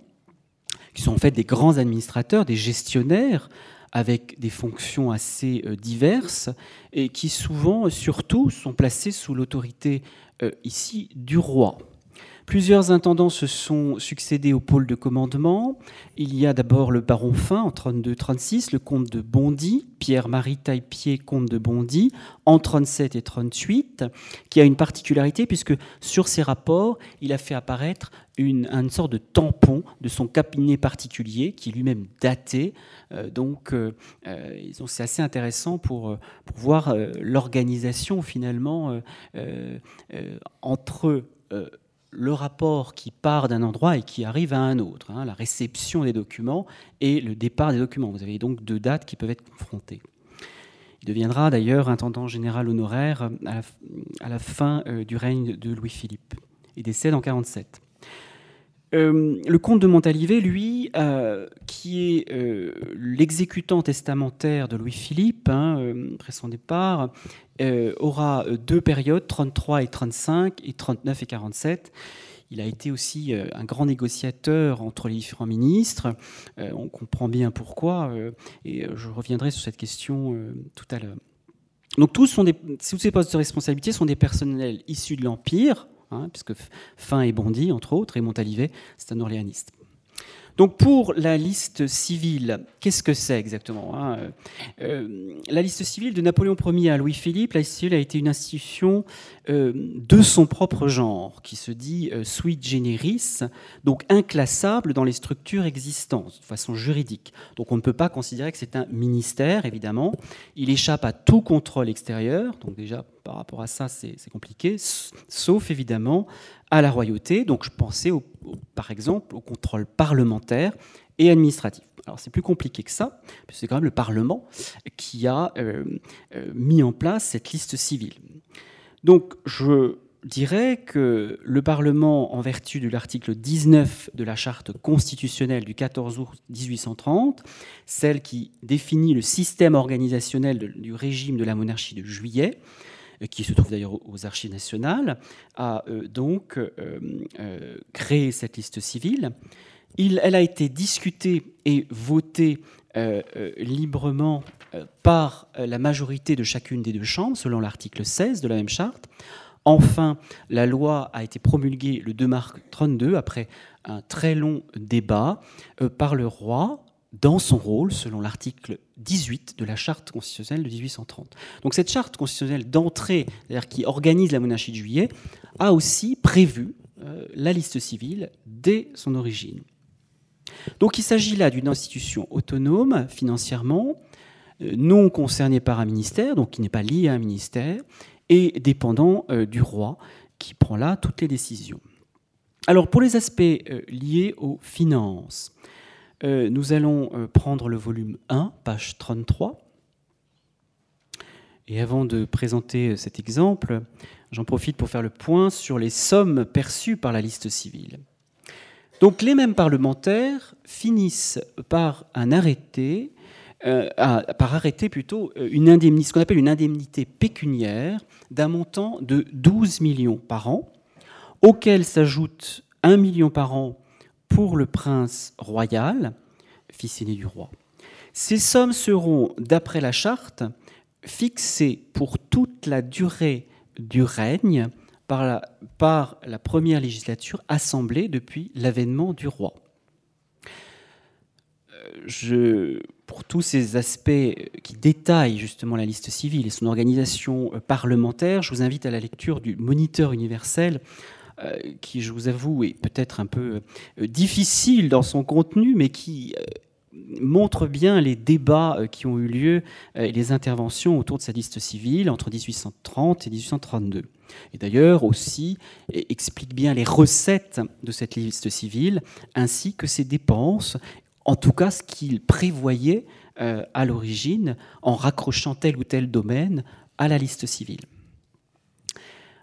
qui sont en fait des grands administrateurs, des gestionnaires, avec des fonctions assez euh, diverses et qui souvent, surtout, sont placées sous l'autorité euh, ici du roi. Plusieurs intendants se sont succédés au pôle de commandement. Il y a d'abord le baron Fin en 32-36, le comte de Bondy, Pierre-Marie Taillepied, comte de Bondy, en 37 et 38, qui a une particularité puisque sur ses rapports, il a fait apparaître une, sorte de tampon de son cabinet particulier qui lui-même daté. Euh, donc, euh, euh, c'est assez intéressant pour, pour voir l'organisation finalement entre le rapport qui part d'un endroit et qui arrive à un autre, hein, la réception des documents et le départ des documents. Vous avez donc deux dates qui peuvent être confrontées. Il deviendra d'ailleurs intendant général honoraire à la, fin euh, du règne de Louis-Philippe. Il décède en 1947. Le comte de Montalivet, lui, qui est l'exécutant testamentaire de Louis-Philippe, hein, après son départ, aura deux périodes, 33 et 35, et 39 et 47. Il a été aussi euh, un grand négociateur entre les différents ministres. Euh, on comprend bien pourquoi, euh, et je reviendrai sur cette question tout à l'heure. Donc tous ces postes de responsabilité sont des personnels issus de l'Empire, hein, puisque Fin et Bondy, entre autres, et Montalivet, c'est un orléaniste. Donc pour la liste civile, qu'est-ce que c'est exactement hein euh, La liste civile de Napoléon Ier à Louis-Philippe, la liste civile a été une institution euh, de son propre genre, qui se dit euh, sui generis, donc inclassable dans les structures existantes, de façon juridique. Donc on ne peut pas considérer que c'est un ministère, évidemment. Il échappe à tout contrôle extérieur, donc déjà par rapport à ça, c'est compliqué, sauf évidemment à la royauté. Donc je pensais, par exemple, au contrôle parlementaire et administratif. Alors c'est plus compliqué que ça, c'est quand même le Parlement qui a euh, euh, mis en place cette liste civile. Donc je dirais que le Parlement, en vertu de l'article 19 de la Charte constitutionnelle du 14 août 1830, celle qui définit le système organisationnel du régime de la monarchie de juillet, qui se trouve d'ailleurs aux Archives nationales, a euh, donc euh, créé cette liste civile. elle a été discutée et votée librement par la majorité de chacune des deux chambres, selon l'article 16 de la même charte. Enfin, la loi a été promulguée le 2 mars 32 après un très long débat par le roi dans son rôle, selon l'article 18 de la charte constitutionnelle de 1830. Donc cette charte constitutionnelle d'entrée, c'est-à-dire qui organise la monarchie de juillet, a aussi prévu euh, la liste civile dès son origine. Donc il s'agit là d'une institution autonome financièrement, euh, non concernée par un ministère, donc qui n'est pas liée à un ministère, et dépendant euh, du roi, qui prend là toutes les décisions. Alors pour les aspects liés aux finances, euh, nous allons euh, prendre le volume 1, page 33. Et avant de présenter euh, cet exemple, j'en profite pour faire le point sur les sommes perçues par la liste civile. Donc les mêmes parlementaires finissent par un arrêté, par arrêter plutôt une indemnité, ce qu'on appelle une indemnité pécuniaire d'un montant de 12 millions par an, auquel s'ajoute 1 million par an pour le prince royal, fils aîné du roi. Ces sommes seront, d'après la charte, fixées pour toute la durée du règne par la, première législature assemblée depuis l'avènement du roi. Euh, pour tous ces aspects qui détaillent justement la liste civile et son organisation euh, parlementaire, je vous invite à la lecture du Moniteur universel qui, je vous avoue, est peut-être un peu euh, difficile dans son contenu, mais qui euh, montre bien les débats qui ont eu lieu et les interventions autour de sa liste civile entre 1830 et 1832. Et d'ailleurs aussi explique bien les recettes de cette liste civile ainsi que ses dépenses, en tout cas ce qu'il prévoyait à l'origine en raccrochant tel ou tel domaine à la liste civile.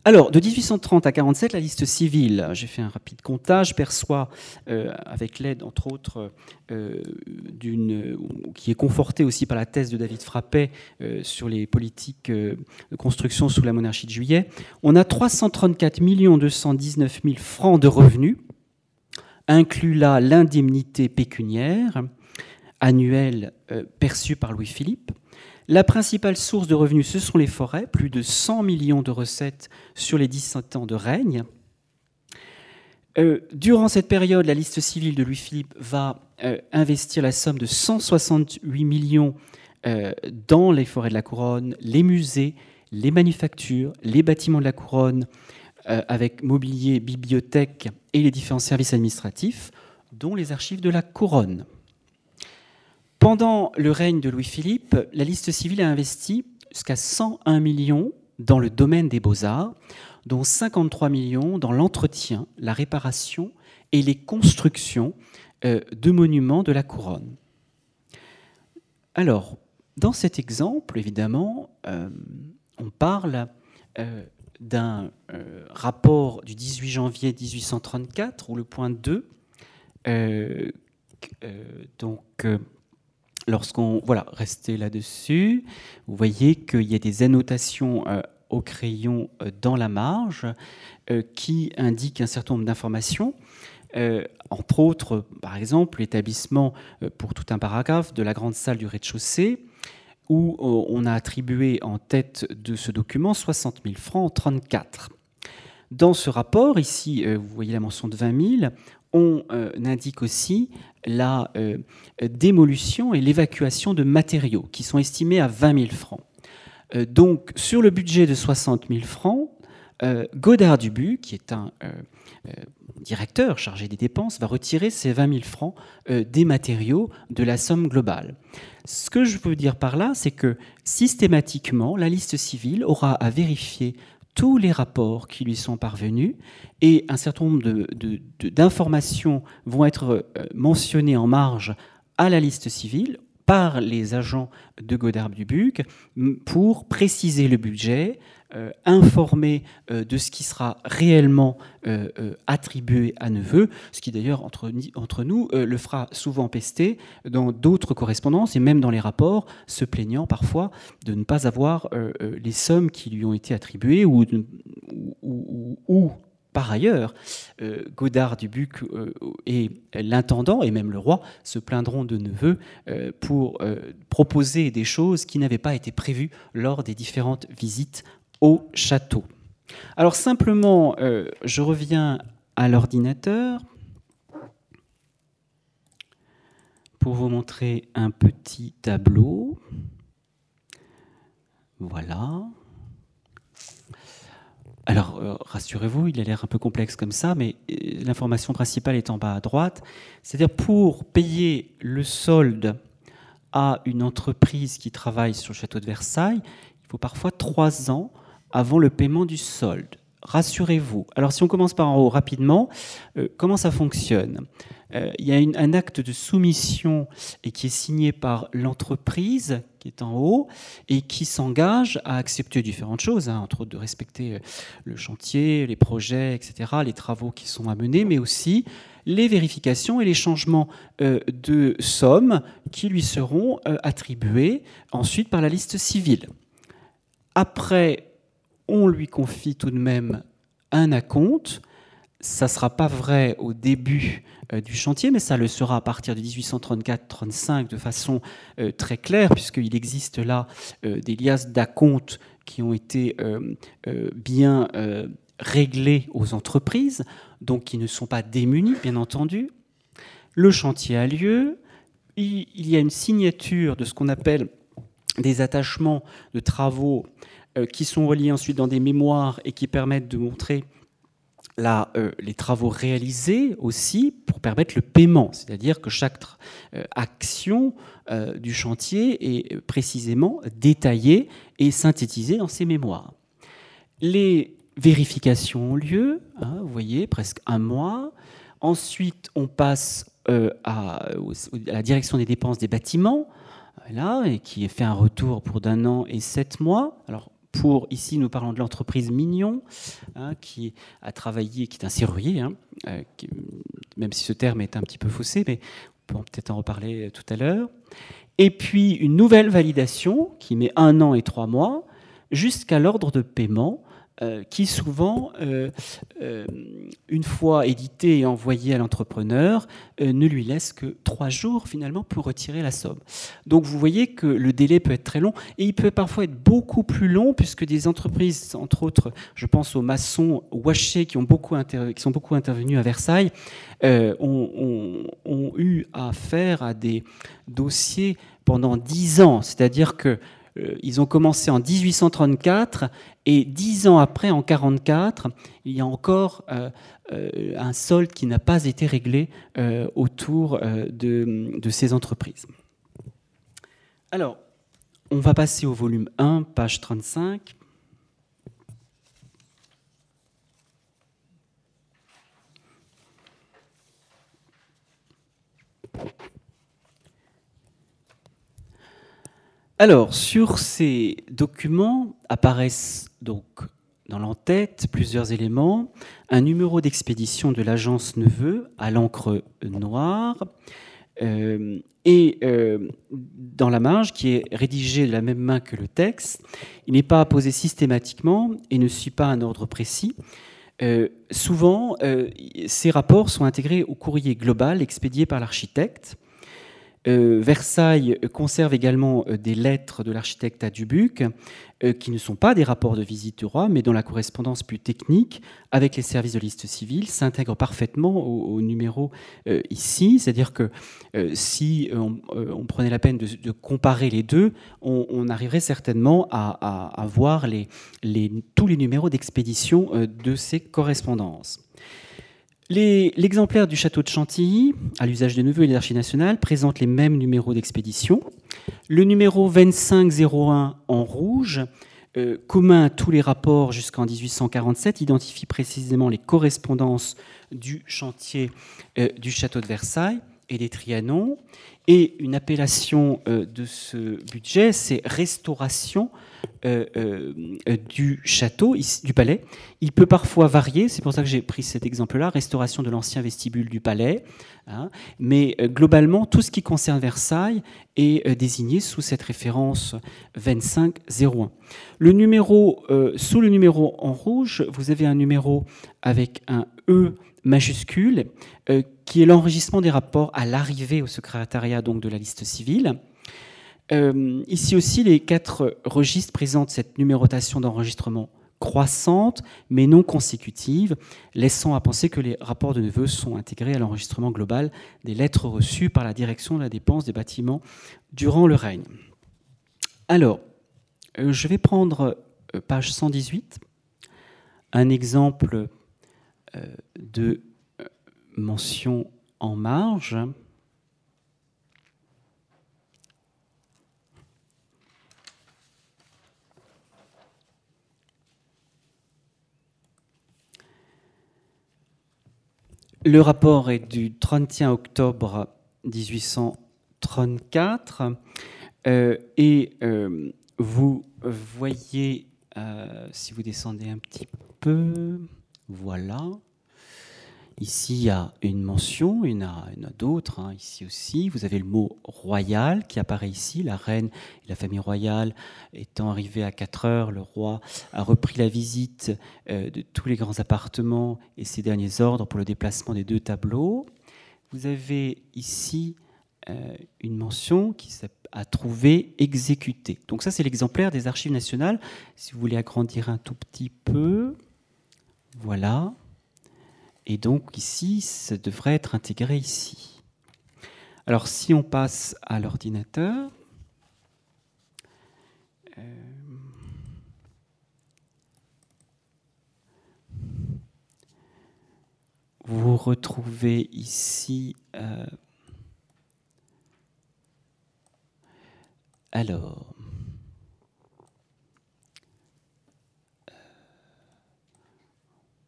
Alors, de 1830 à 47, la liste civile, j'ai fait un rapide comptage, perçoit, euh, avec l'aide, entre autres, euh, d'une, qui est confortée aussi par la thèse de David Frappet euh, sur les politiques de construction sous la monarchie de Juillet, on a 334 219 000 francs de revenus, inclut là l'indemnité pécuniaire annuelle perçue par Louis-Philippe, la principale source de revenus, ce sont les forêts, plus de 100 millions de recettes sur les 17 ans de règne. Euh, durant cette période, la liste civile de Louis-Philippe va euh, investir la somme de 168 millions euh, dans les forêts de la couronne, les musées, les manufactures, les bâtiments de la couronne, avec mobilier, bibliothèque et les différents services administratifs, dont les archives de la couronne. Pendant le règne de Louis-Philippe, la liste civile a investi jusqu'à 101 millions dans le domaine des beaux-arts, dont 53 millions dans l'entretien, la réparation et les constructions euh, de monuments de la couronne. Alors, dans cet exemple, évidemment, euh, on parle euh, d'un rapport du 18 janvier 1834, où le point 2 donc, lorsqu'on voilà, restez là-dessus, vous voyez qu'il y a des annotations au crayon dans la marge qui indiquent un certain nombre d'informations. entre autres, par exemple, l'établissement pour tout un paragraphe de la grande salle du rez-de-chaussée, où on a attribué en tête de ce document 60 000 francs 34. Dans ce rapport, ici, vous voyez la mention de 20 000, on indique aussi la euh, démolution et l'évacuation de matériaux qui sont estimés à 20 000 francs. Euh, donc, sur le budget de 60 000 francs, euh, Godard Dubu, qui est un directeur chargé des dépenses, va retirer ces 20 000 francs des matériaux de la somme globale. Ce que je veux dire par là, c'est que systématiquement, la liste civile aura à vérifier tous les rapports qui lui sont parvenus et un certain nombre d'informations vont être euh, mentionnées en marge à la liste civile par les agents de Godard Dubuc pour préciser le budget, euh, informer euh, de ce qui sera réellement euh, attribué à Neveu, ce qui d'ailleurs entre, nous le fera souvent pester dans d'autres correspondances et même dans les rapports, se plaignant parfois de ne pas avoir les sommes qui lui ont été attribuées ou par ailleurs, Godard Dubuc et l'intendant, et même le roi, se plaindront de Neveu pour proposer des choses qui n'avaient pas été prévues lors des différentes visites au château. Alors simplement, euh, je reviens à l'ordinateur pour vous montrer un petit tableau. Voilà. Alors, euh, rassurez-vous, il a l'air un peu complexe comme ça, mais euh, l'information principale est en bas à droite. C'est-à-dire pour payer le solde à une entreprise qui travaille sur le château de Versailles, il faut parfois trois ans avant le paiement du solde. Rassurez-vous. Alors si on commence par en haut rapidement, euh, comment ça fonctionne? Euh, Il y a un acte de soumission et qui est signé par l'entreprise qui est en haut et qui s'engage à accepter différentes choses, hein, entre autres de respecter euh, le chantier, les projets, etc., les travaux qui sont à mener, mais aussi les vérifications et les changements de sommes qui lui seront attribués ensuite par la liste civile. Après on lui confie tout de même un acompte. Ça ne sera pas vrai au début euh, du chantier, mais ça le sera à partir de 1834-35 de façon euh, très claire, puisqu'il existe là euh, des liasses d'acomptes qui ont été bien réglées aux entreprises, donc qui ne sont pas démunies, bien entendu. Le chantier a lieu, il y a une signature de ce qu'on appelle des attachements de travaux qui sont reliés ensuite dans des mémoires et qui permettent de montrer euh, les travaux réalisés aussi pour permettre le paiement, c'est-à-dire que chaque euh, action du chantier est précisément détaillée et synthétisée dans ces mémoires. Les vérifications ont lieu, hein, vous voyez, presque un mois. Ensuite, on passe à, la direction des dépenses des bâtiments, là, et qui fait un retour pour d'un an et sept mois. Alors, pour, ici, nous parlons de l'entreprise Mignon, hein, qui a travaillé, qui est un serrurier, hein, euh, même si ce terme est un petit peu faussé, mais on peut peut-être en reparler tout à l'heure. Et puis une nouvelle validation qui met un an et trois mois jusqu'à l'ordre de paiement euh, qui souvent, euh, euh, une fois édité et envoyé à l'entrepreneur, ne lui laisse que trois jours finalement pour retirer la somme. Donc vous voyez que le délai peut être très long et il peut parfois être beaucoup plus long puisque des entreprises, entre autres, je pense aux maçons Waché qui, ont beaucoup qui sont beaucoup intervenus à Versailles, ont, ont, eu à faire à des dossiers pendant dix ans. C'est-à-dire que ils ont commencé en 1834 et dix ans après, en 1944, il y a encore euh, euh, un solde qui n'a pas été réglé autour de, de, ces entreprises. Alors, on va passer au volume 1, page 35. Alors, sur ces documents apparaissent donc dans l'entête plusieurs éléments. Un numéro d'expédition de l'agence Neveu à l'encre noire. Euh, et euh, dans la marge, qui est rédigée de la même main que le texte, il n'est pas apposé systématiquement et ne suit pas un ordre précis. Euh, souvent, ces rapports sont intégrés au courrier global expédié par l'architecte. Euh, Versailles conserve également euh, des lettres de l'architecte à Dubuc, euh, qui ne sont pas des rapports de visite du roi, mais dont la correspondance plus technique avec les services de liste civile s'intègre parfaitement au, numéro ici. C'est-à-dire que si on, prenait la peine de, comparer les deux, on, arriverait certainement à, voir tous les numéros d'expédition de ces correspondances. L'exemplaire du château de Chantilly, à l'usage des neveux et des nationales, présente les mêmes numéros d'expédition. Le numéro 2501 en rouge, euh, commun à tous les rapports jusqu'en 1847, identifie précisément les correspondances du chantier euh, du château de Versailles et des Trianons. Et une appellation euh, de ce budget, c'est restauration du château, du palais. Il peut parfois varier, c'est pour ça que j'ai pris cet exemple-là, restauration de l'ancien vestibule du palais. Hein. mais globalement, tout ce qui concerne Versailles est désigné sous cette référence 2501. Le numéro, sous le numéro en rouge, vous avez un numéro avec un E majuscule qui est l'enregistrement des rapports à l'arrivée au secrétariat donc, de la liste civile. Euh, ici aussi, les quatre registres présentent cette numérotation d'enregistrement croissante, mais non consécutive, laissant à penser que les rapports de neveux sont intégrés à l'enregistrement global des lettres reçues par la direction de la dépense des bâtiments durant le règne. Alors, euh, je vais prendre euh, page 118, un exemple de mention en marge. Le rapport est du 31 octobre 1834 euh, et euh, vous voyez, euh, si vous descendez un petit peu, voilà, Ici, il y a une mention, il y en a, d'autres, hein, ici aussi. Vous avez le mot royal qui apparaît ici. La reine et la famille royale étant arrivées à 4 heures, le roi a repris la visite euh, de tous les grands appartements et ses derniers ordres pour le déplacement des deux tableaux. Vous avez ici euh, une mention qui a trouvé exécuté. Donc ça, c'est l'exemplaire des archives nationales. Si vous voulez agrandir un tout petit peu, voilà. Et donc ici, ça devrait être intégré ici. Alors si on passe à l'ordinateur, euh, vous retrouvez ici... Euh, alors...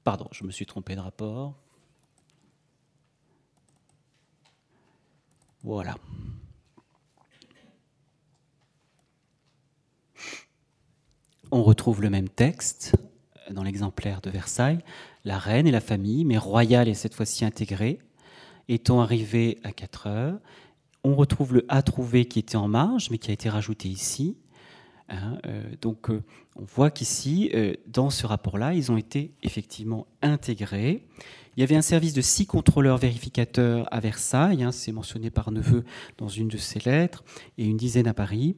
Pardon, je me suis trompé de rapport. Voilà. On retrouve le même texte dans l'exemplaire de Versailles. La reine et la famille, mais royale est cette fois-ci intégrée, étant arrivée à 4 heures. On retrouve le à trouver qui était en marge, mais qui a été rajouté ici. Hein, euh, donc euh, on voit qu'ici, euh, dans ce rapport-là, ils ont été effectivement intégrés. Il y avait un service de six contrôleurs vérificateurs à Versailles, hein, c'est mentionné par Neveu dans une de ses lettres, et une dizaine à Paris.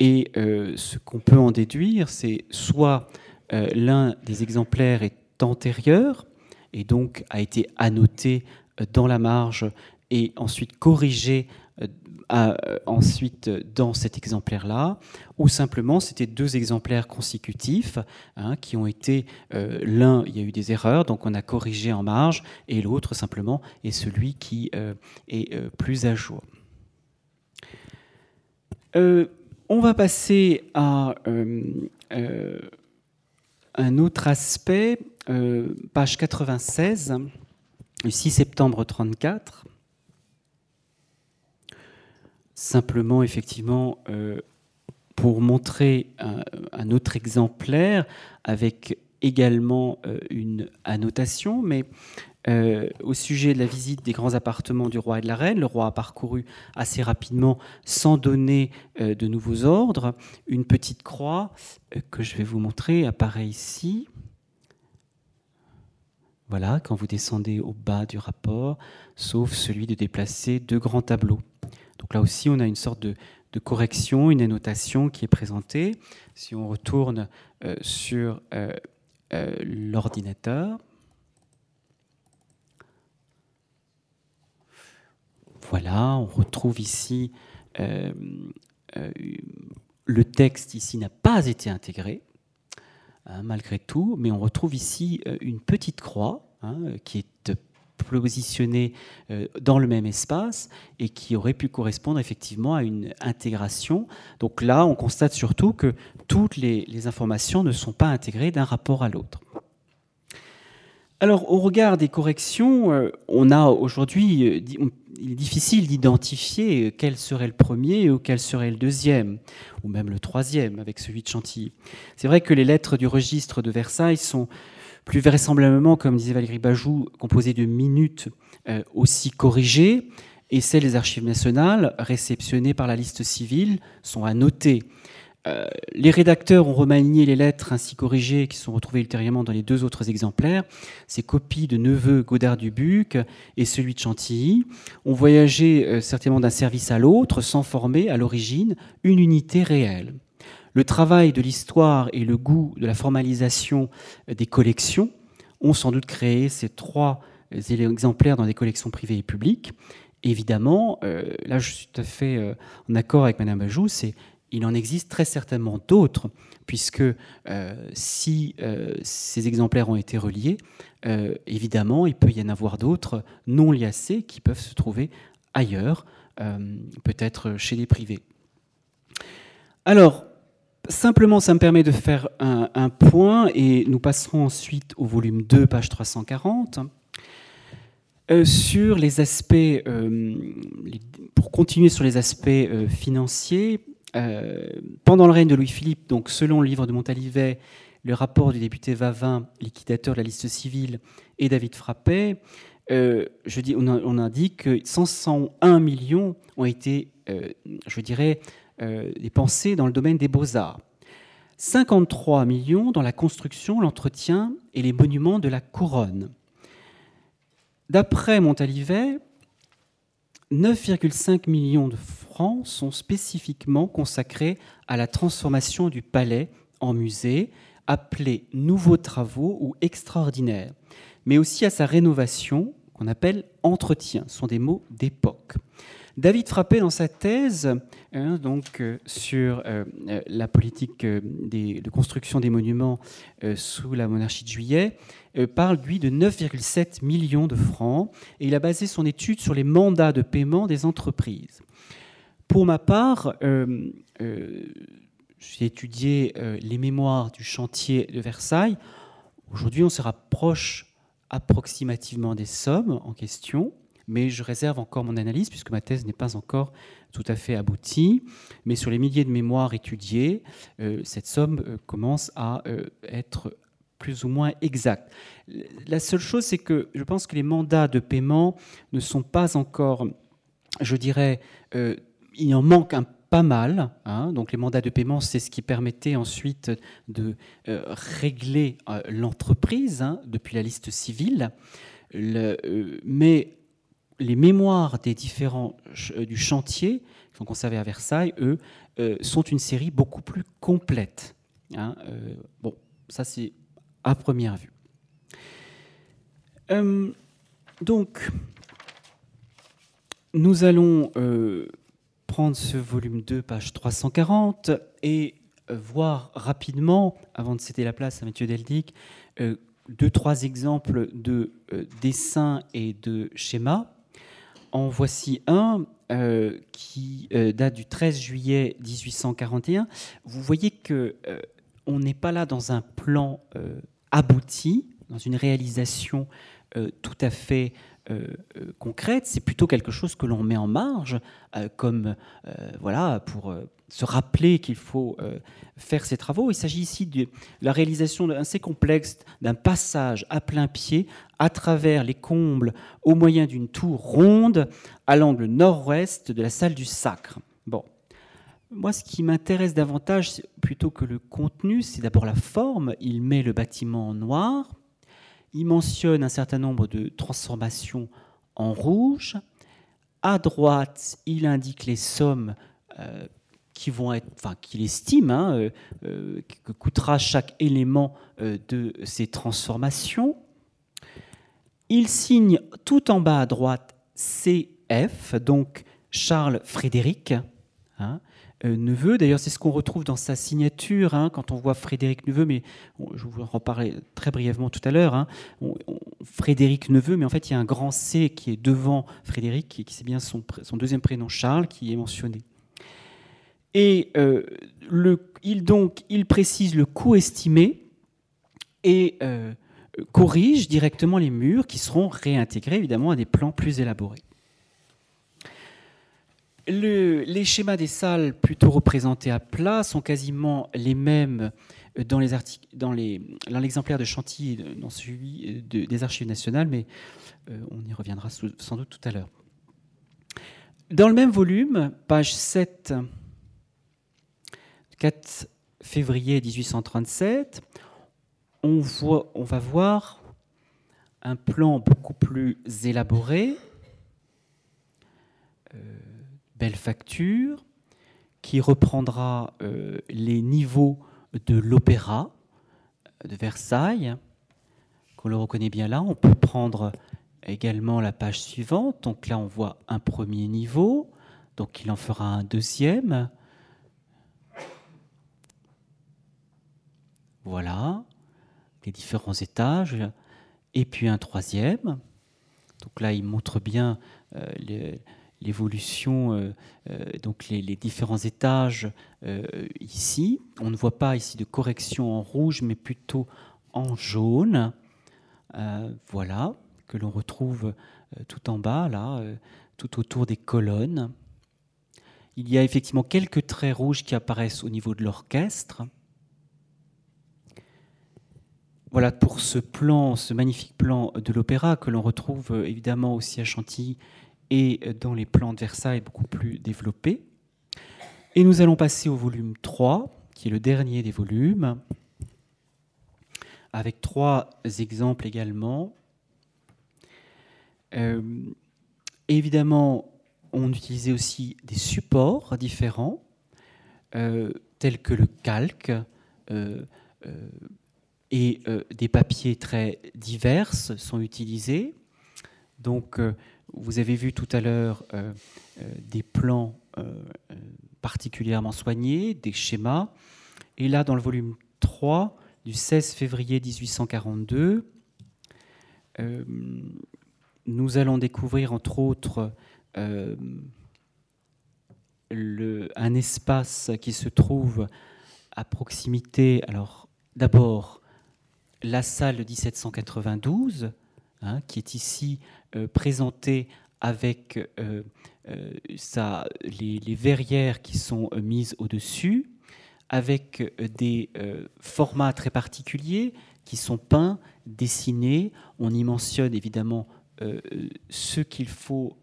Et ce qu'on peut en déduire, c'est soit l'un des exemplaires est antérieur, et donc a été annoté dans la marge et ensuite corrigé euh, ensuite dans cet exemplaire-là, ou simplement c'était deux exemplaires consécutifs hein, qui ont été, euh, l'un, il y a eu des erreurs, donc on a corrigé en marge, et l'autre simplement est celui qui euh, est plus à jour. on va passer à un autre aspect, page 96, le 6 septembre 34 simplement effectivement euh, pour montrer un, autre exemplaire avec également une annotation, mais au sujet de la visite des grands appartements du roi et de la reine, le roi a parcouru assez rapidement, sans donner de nouveaux ordres, une petite croix que je vais vous montrer apparaît ici. Voilà, quand vous descendez au bas du rapport, sauf celui de déplacer deux grands tableaux. Donc là aussi, on a une sorte de, correction, une annotation qui est présentée. Si on retourne euh, sur euh, euh, l'ordinateur, voilà, on retrouve ici le texte ici n'a pas été intégré. Hein, malgré tout, mais on retrouve ici une petite croix hein, qui est positionnée euh, dans le même espace et qui aurait pu correspondre effectivement à une intégration. Donc là, on constate surtout que toutes les informations ne sont pas intégrées d'un rapport à l'autre. Alors, au regard des corrections, euh, on a aujourd'hui, euh, il est difficile d'identifier quel serait le premier ou quel serait le deuxième, ou même le troisième avec celui de Chantilly. C'est vrai que les lettres du registre de Versailles sont plus vraisemblablement, comme disait Valérie Bajou, composées de minutes aussi corrigées, et celles des archives nationales, réceptionnées par la liste civile, sont à noter. Euh, les rédacteurs ont remanié les lettres ainsi corrigées qui sont retrouvées ultérieurement dans les deux autres exemplaires. Ces copies de Neveu, Godard Dubuc et celui de Chantilly ont voyagé euh, certainement d'un service à l'autre sans former à l'origine une unité réelle. Le travail de l'histoire et le goût de la formalisation des collections ont sans doute créé ces trois euh, exemplaires dans des collections privées et publiques. Évidemment, là je suis tout à fait en accord avec Madame Bajou, c'est il en existe très certainement d'autres, puisque euh, si euh, ces exemplaires ont été reliés, euh, évidemment, il peut y en avoir d'autres non liacés qui peuvent se trouver ailleurs, peut-être chez les privés. Alors, simplement, ça me permet de faire un, point, et nous passerons ensuite au volume 2, page 340. sur les aspects, pour continuer sur les aspects financiers, euh, pendant le règne de Louis-Philippe, donc selon le livre de Montalivet, le rapport du député Vavin, liquidateur de la liste civile, et David Frappet, euh, je dis, on, indique que 101 millions ont été, euh, je dirais, dépensés dans le domaine des beaux-arts. 53 millions dans la construction, l'entretien et les monuments de la couronne. D'après Montalivet, 9,5 millions de francs sont spécifiquement consacrés à la transformation du palais en musée, appelé nouveaux travaux ou extraordinaires, mais aussi à sa rénovation, qu'on appelle entretien. Ce sont des mots d'époque. David Frappé, dans sa thèse hein, donc, euh, sur euh, euh, la politique de construction des monuments sous la monarchie de Juillet, parle, lui, de 9,7 millions de francs et il a basé son étude sur les mandats de paiement des entreprises. Pour ma part, j'ai étudié les mémoires du chantier de Versailles. Aujourd'hui, on se rapproche approximativement des sommes en question mais je réserve encore mon analyse puisque ma thèse n'est pas encore tout à fait aboutie. Mais sur les milliers de mémoires étudiées, euh, cette somme euh, commence à euh, être plus ou moins exacte. La seule chose, c'est que je pense que les mandats de paiement ne sont pas encore, je dirais, il en manque un pas mal. Hein. donc les mandats de paiement, c'est ce qui permettait ensuite de régler l'entreprise hein, depuis la liste civile. Le, mais les mémoires des différents euh, du chantier, qui sont conservés à Versailles, eux, euh, sont une série beaucoup plus complète. Hein, euh, bon, ça c'est à première vue. donc, nous allons prendre ce volume 2, page 340, et voir rapidement, avant de céder la place à Mathieu Deldic, deux, trois exemples de dessins et de schémas en voici un euh, qui euh, date du 13 juillet 1841. Vous voyez que euh, on n'est pas là dans un plan abouti, dans une réalisation tout à fait concrète, c'est plutôt quelque chose que l'on met en marge, comme voilà pour se rappeler qu'il faut faire ces travaux. Il s'agit ici de la réalisation assez complexe d'un passage à plein pied à travers les combles au moyen d'une tour ronde à l'angle nord-ouest de la salle du Sacre. Bon. Moi, ce qui m'intéresse davantage, plutôt que le contenu, c'est d'abord la forme. Il met le bâtiment en noir. Il mentionne un certain nombre de transformations en rouge. À droite, il indique les sommes euh, qui vont qu'il estime hein, euh, euh, que coûtera chaque élément de ces transformations. Il signe tout en bas à droite CF, donc Charles Frédéric. Hein, euh, Neveu. D'ailleurs, c'est ce qu'on retrouve dans sa signature hein, quand on voit Frédéric Neveu, mais je vous en reparler très brièvement tout à l'heure. Frédéric Neveu, mais en fait, il y a un grand C qui est devant Frédéric, qui, c'est bien son, deuxième prénom Charles, qui est mentionné. Et euh, il, donc, il précise le coût estimé et euh, corrige directement les murs qui seront réintégrés évidemment à des plans plus élaborés les schémas des salles plutôt représentés à plat sont quasiment les mêmes dans les dans l'exemplaire de Chantilly, dans celui des Archives nationales, mais euh, on y reviendra sans doute tout à l'heure. Dans le même volume, page 7, 4 février 1837, on, va voir un plan beaucoup plus élaboré. Euh, belle facture qui reprendra euh, les niveaux de l'opéra de Versailles, qu'on le reconnaît bien là. On peut prendre également la page suivante. Donc là, on voit un premier niveau. Donc il en fera un deuxième. Voilà, les différents étages. Et puis un troisième. Donc là, il montre bien euh, les, l'évolution, euh, euh, donc les, différents étages ici. On ne voit pas ici de correction en rouge, mais plutôt en jaune. voilà, que l'on retrouve tout en bas, là, tout autour des colonnes. Il y a effectivement quelques traits rouges qui apparaissent au niveau de l'orchestre. Voilà pour ce plan, ce magnifique plan de l'opéra que l'on retrouve évidemment aussi à Chantilly et dans les plans de Versailles beaucoup plus développés. Et nous allons passer au volume 3, qui est le dernier des volumes, avec trois exemples également. Euh, évidemment, on utilisait aussi des supports différents, euh, tels que le calque euh, et des papiers très divers sont utilisés. Donc, vous avez vu tout à l'heure euh, euh, des plans euh, particulièrement soignés, des schémas. Et là, dans le volume 3 du 16 février 1842, nous allons découvrir entre autres un espace qui se trouve à proximité. Alors, d'abord, la salle de 1792, hein, qui est ici euh, présenté avec euh, euh, les, verrières qui sont mises au-dessus, avec des formats très particuliers qui sont peints, dessinés. On y mentionne évidemment ce qu'il faut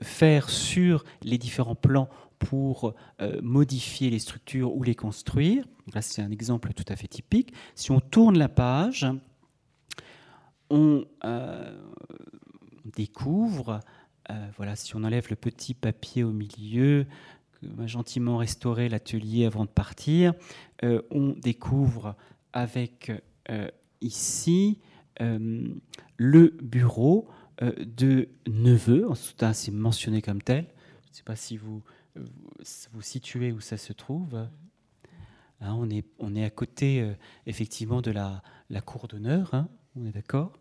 faire sur les différents plans pour modifier les structures ou les construire. Là, c'est un exemple tout à fait typique. Si on tourne la page, on, découvre, euh, voilà, si on enlève le petit papier au milieu, que m'a gentiment restauré l'atelier avant de partir, euh, on découvre avec euh, ici le bureau de Neveu, c'est mentionné comme tel. Je ne sais pas si vous vous situez où ça se trouve. Hein, on, est, on est à côté, effectivement, de la, la cour d'honneur, hein, on est d'accord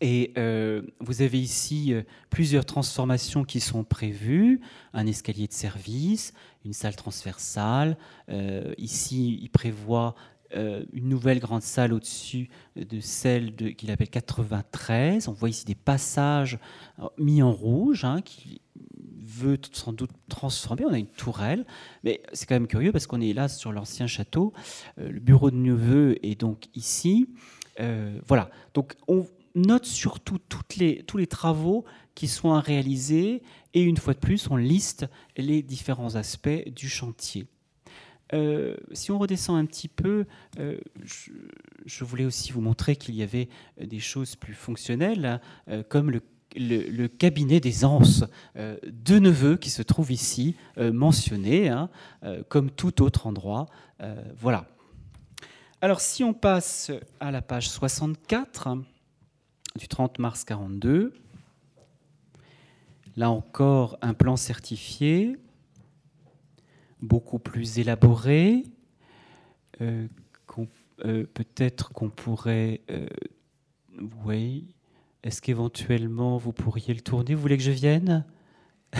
et euh, vous avez ici euh, plusieurs transformations qui sont prévues, un escalier de service, une salle transversale. Euh, ici, il prévoit une nouvelle grande salle au-dessus de celle qu'il appelle 93. On voit ici des passages mis en rouge hein, qui veut sans doute transformer. On a une tourelle, mais c'est quand même curieux parce qu'on est là sur l'ancien château. le bureau de neveu est donc ici. voilà. Donc on note surtout tous les travaux qui sont à réaliser et une fois de plus, on liste les différents aspects du chantier. Euh, si on redescend un petit peu, euh, je, voulais aussi vous montrer qu'il y avait des choses plus fonctionnelles, hein, euh, comme le, cabinet des anses de Neveu qui se trouve ici, mentionné, hein, comme tout autre endroit. voilà. Alors si on passe à la page 64 du 30 mars 42, Là encore, un plan certifié, beaucoup plus élaboré. Euh, euh, peut-être qu'on pourrait... Euh, oui. Est-ce qu'éventuellement vous pourriez le tourner? Vous voulez que je vienne?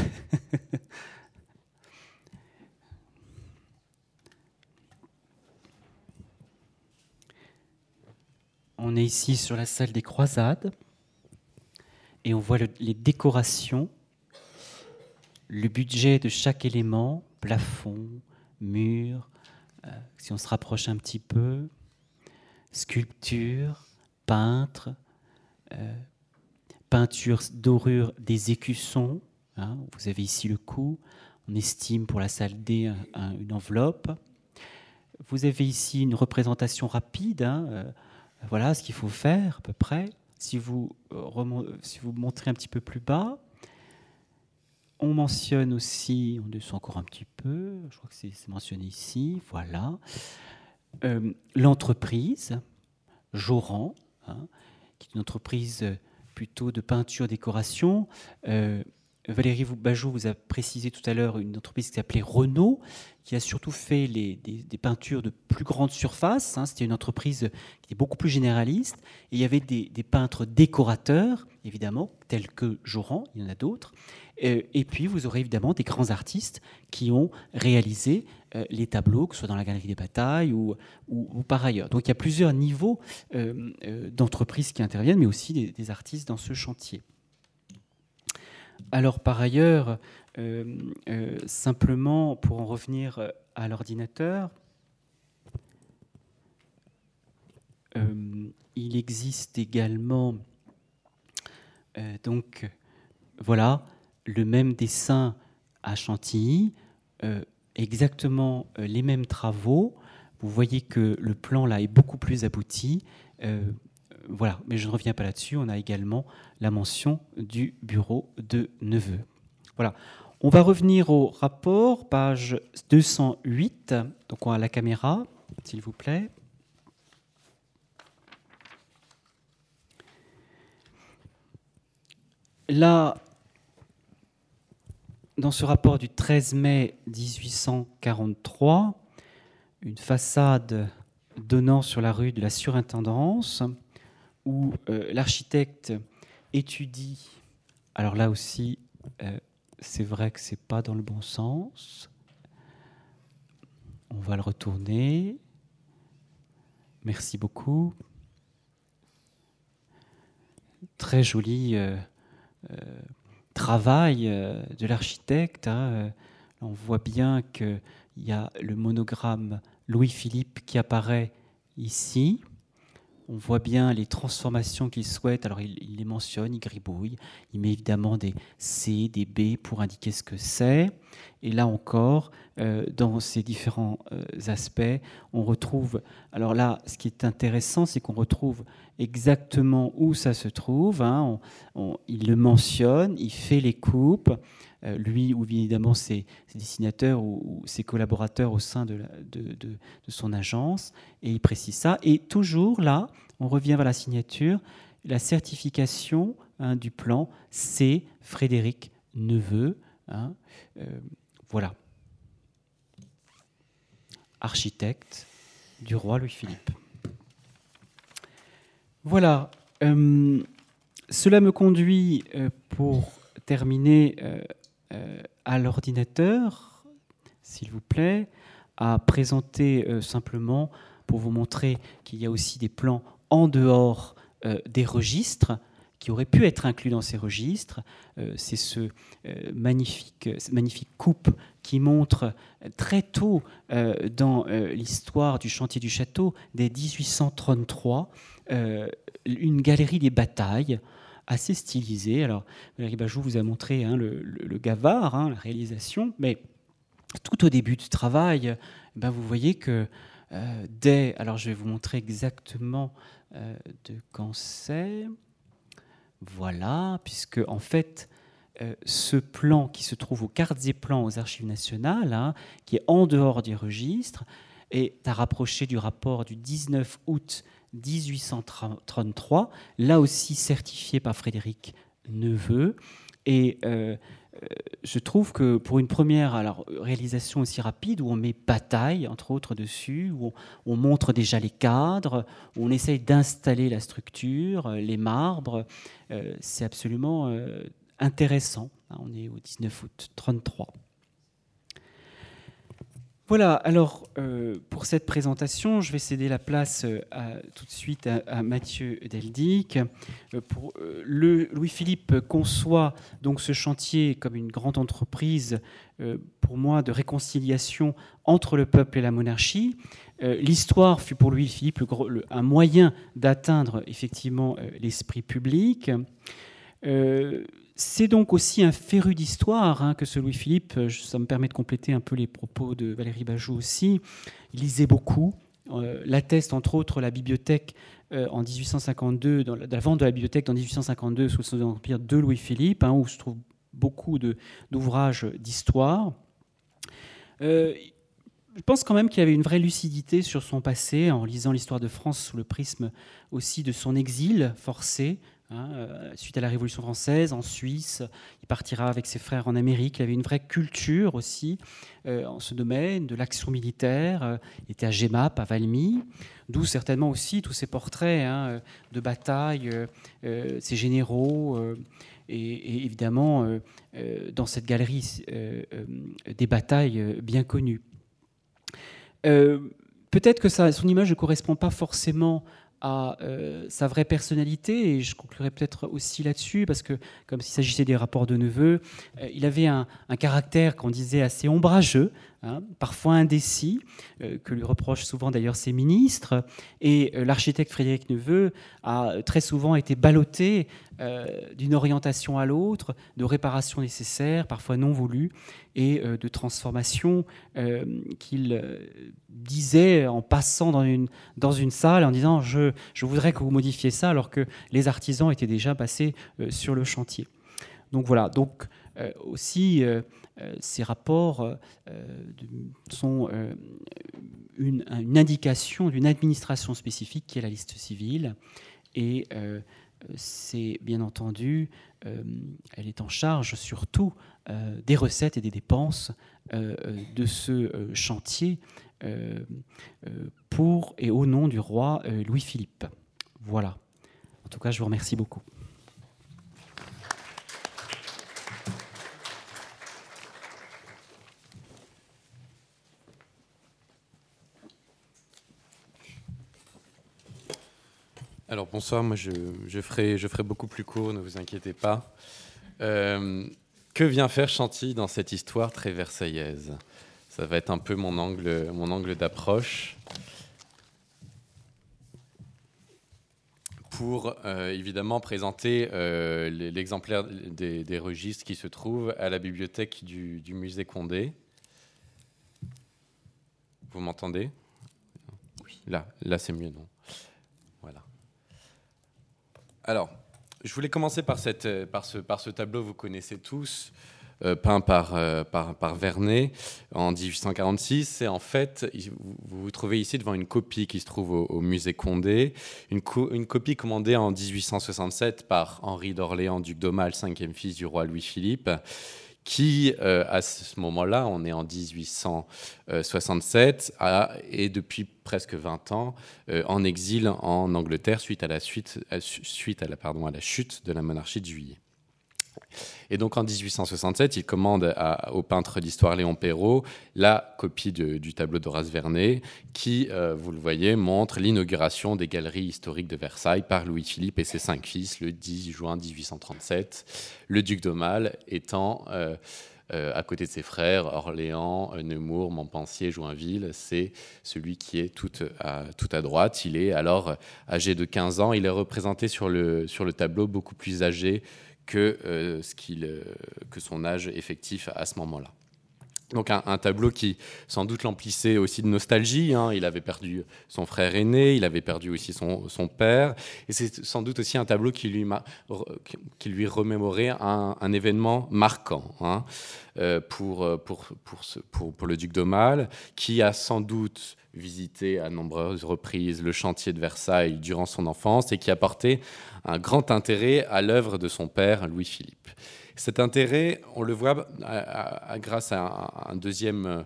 On est ici sur la salle des croisades et on voit les décorations le budget de chaque élément, plafond, mur, euh, si on se rapproche un petit peu, sculpture, peintre, euh, peinture dorure des écussons. Hein, vous avez ici le coût. On estime pour la salle D une enveloppe. Vous avez ici une représentation rapide. Hein, euh, voilà ce qu'il faut faire à peu près. Si vous, si vous montrez un petit peu plus bas, on mentionne aussi, on descend encore un petit peu, je crois que c'est mentionné ici, voilà, euh, l'entreprise, Joran, hein, qui est une entreprise plutôt de peinture-décoration. Euh, Valérie Bajou vous a précisé tout à l'heure une entreprise qui s'appelait Renault, qui a surtout fait des, peintures de plus grande surface. Hein. C'était une entreprise qui était beaucoup plus généraliste. Et il y avait des, peintres décorateurs, évidemment, tels que Joran, il y en a d'autres. Euh, et puis, vous aurez évidemment des grands artistes qui ont réalisé euh, les tableaux, que ce soit dans la Galerie des Batailles ou, par ailleurs. Donc, il y a plusieurs niveaux euh, d'entreprises qui interviennent, mais aussi des artistes dans ce chantier. Alors par ailleurs, euh, euh, simplement pour en revenir à l'ordinateur, euh, il existe également donc voilà le même dessin à Chantilly, exactement les mêmes travaux. Vous voyez que le plan là est beaucoup plus abouti voilà, mais je ne reviens pas là-dessus. On a également la mention du bureau de Neveu. Voilà. On va revenir au rapport, page 208. Donc on a la caméra, s'il vous plaît. Là, dans ce rapport du 13 mai 1843, une façade donnant sur la rue de la Surintendance, où euh, l'architecte étudie, alors là aussi, euh, c'est vrai que c'est pas dans le bon sens. On va le retourner. Merci beaucoup. Très joli euh, travail de l'architecte. Hein. On voit bien qu'il y a le monogramme Louis-Philippe qui apparaît ici. On voit bien les transformations qu'il souhaite. Alors, il, les mentionne, il gribouille. Il met évidemment des C, des B pour indiquer ce que c'est. Et là encore, euh, dans ces différents euh, aspects, on retrouve. Alors là, ce qui est intéressant, c'est qu'on retrouve exactement où ça se trouve. Hein. il le mentionne, il fait les coupes. Euh, lui ou évidemment ses, dessinateurs ou, ses collaborateurs au sein de, son agence, et il précise ça. Et toujours là, on revient vers la signature, la certification hein, du plan, c'est Frédéric Neveu. Hein, euh, voilà. Architecte du roi Louis-Philippe. Voilà. Euh, cela me conduit, pour terminer, euh, à l'ordinateur, s'il vous plaît, à présenter euh, simplement pour vous montrer qu'il y a aussi des plans en dehors des registres qui auraient pu être inclus dans ces registres. c'est ce magnifique, coupe qui montre très tôt dans l'histoire du chantier du château, dès 1833, une galerie des batailles assez stylisée. Alors, Valérie Bajou vous a montré hein, le, gavard, hein, la réalisation, mais tout au début du travail, ben, vous voyez que euh, dès. Alors, je vais vous montrer exactement euh, de c'est. Voilà, puisque en fait, euh, ce plan qui se trouve aux cartes et plans aux archives nationales, hein, qui est en dehors des registres, est à rapprocher du rapport du 19 août 1833, là aussi certifié par Frédéric Neveu. Et euh, euh, je trouve que pour une première réalisation aussi rapide, où on met bataille, entre autres, dessus, où on, montre déjà les cadres, où on essaye d'installer la structure, euh, les marbres, c'est absolument intéressant. On est au 19 août 33. Voilà, alors euh, pour cette présentation, je vais céder la place euh, tout de suite à, Mathieu Deldic. Euh, Louis-Philippe conçoit donc ce chantier comme une grande entreprise, pour moi, de réconciliation entre le peuple et la monarchie. L'histoire fut pour Louis-Philippe un moyen d'atteindre effectivement l'esprit public. C'est donc aussi un féru d'histoire hein, que ce Louis-Philippe. Euh, ça me permet de compléter un peu les propos de Valérie Bajou aussi. Il lisait beaucoup. Euh, l'atteste entre autres la bibliothèque euh, en 1852, dans la, vente de la bibliothèque en 1852 sous le Second Empire de Louis-Philippe, hein, où se trouve beaucoup d'ouvrages d'histoire. je pense quand même qu'il avait une vraie lucidité sur son passé en lisant l'histoire de France sous le prisme aussi de son exil forcé Hein, euh, suite à la Révolution française, en Suisse, il partira avec ses frères en Amérique. Il avait une vraie culture aussi euh, en ce domaine de l'action militaire. Euh, il était à Gemap, à Valmy, d'où certainement aussi tous ces portraits hein, de bataille, ces généraux. Et, évidemment, dans cette galerie, des batailles bien connues. Peut-être que son image ne correspond pas forcément à euh, sa vraie personnalité, et je conclurai peut-être aussi là-dessus, parce que comme s'il s'agissait des rapports de neveu, euh, il avait un, caractère qu'on disait assez ombrageux, hein, parfois indécis, euh, que lui reprochent souvent d'ailleurs ses ministres, et l'architecte Frédéric Neveu a très souvent été ballotté d'une orientation à l'autre, de réparations nécessaires, parfois non voulues, et de transformations qu'il disait en passant dans une, dans une salle, en disant je, je voudrais que vous modifiez ça, alors que les artisans étaient déjà passés euh, sur le chantier. Donc voilà, donc euh, aussi euh, ces rapports sont une, indication d'une administration spécifique qui est la liste civile. Et c'est bien entendu, elle est en charge surtout des recettes et des dépenses de ce chantier euh, euh, pour et au nom du roi euh, Louis-Philippe. Voilà. En tout cas, je vous remercie beaucoup. Alors bonsoir, moi je, ferai, je ferai beaucoup plus court, ne vous inquiétez pas. que vient faire Chantilly dans cette histoire très versaillaise? Ça va être un peu mon angle, mon angle d'approche. Pour euh, évidemment présenter euh, l'exemplaire des, registres qui se trouvent à la bibliothèque du, musée Condé. Vous m'entendez? Oui. Là, là c'est mieux, non Voilà. Alors, je voulais commencer par, cette, par, ce, par ce tableau, vous connaissez tous. Euh, peint par, euh, par, par, Vernet en 1846. C'est en fait, vous vous trouvez ici devant une copie qui se trouve au, musée Condé, une, une, copie commandée en 1867 par Henri d'Orléans, duc d'Aumale, cinquième fils du roi Louis-Philippe qui, euh, à ce moment-là, on est en 1867, a, est depuis presque 20 ans en exil en Angleterre suite pardon, à la chute de la monarchie de Juillet. Et donc en 1867, il commande au peintre d'histoire Léon Perrault la copie du tableau d'Horace Vernet, qui, euh, vous le voyez, montre l'inauguration des galeries historiques de Versailles par Louis-Philippe et ses cinq fils le 10 juin 1837, le duc d'Aumale étant... Euh, euh, à côté de ses frères, Orléans, Nemours, Montpensier, Joinville, c'est celui qui est tout à, droite. Il est alors âgé de 15 ans. Il est représenté sur le tableau beaucoup plus âgé que, euh, euh, que son âge effectif à ce moment-là. Donc un, tableau qui sans doute l'emplissait aussi de nostalgie. Hein. Il avait perdu son frère aîné, il avait perdu aussi son, père. Et c'est sans doute aussi un tableau qui lui, qui lui remémorait un, événement marquant hein, euh, pour, pour, pour, pour, pour, le duc d'Aumale, qui a sans doute visité à nombreuses reprises le chantier de Versailles durant son enfance et qui a porté un grand intérêt à l'œuvre de son père, Louis-Philippe. Cet intérêt, on le voit grâce à un, deuxième,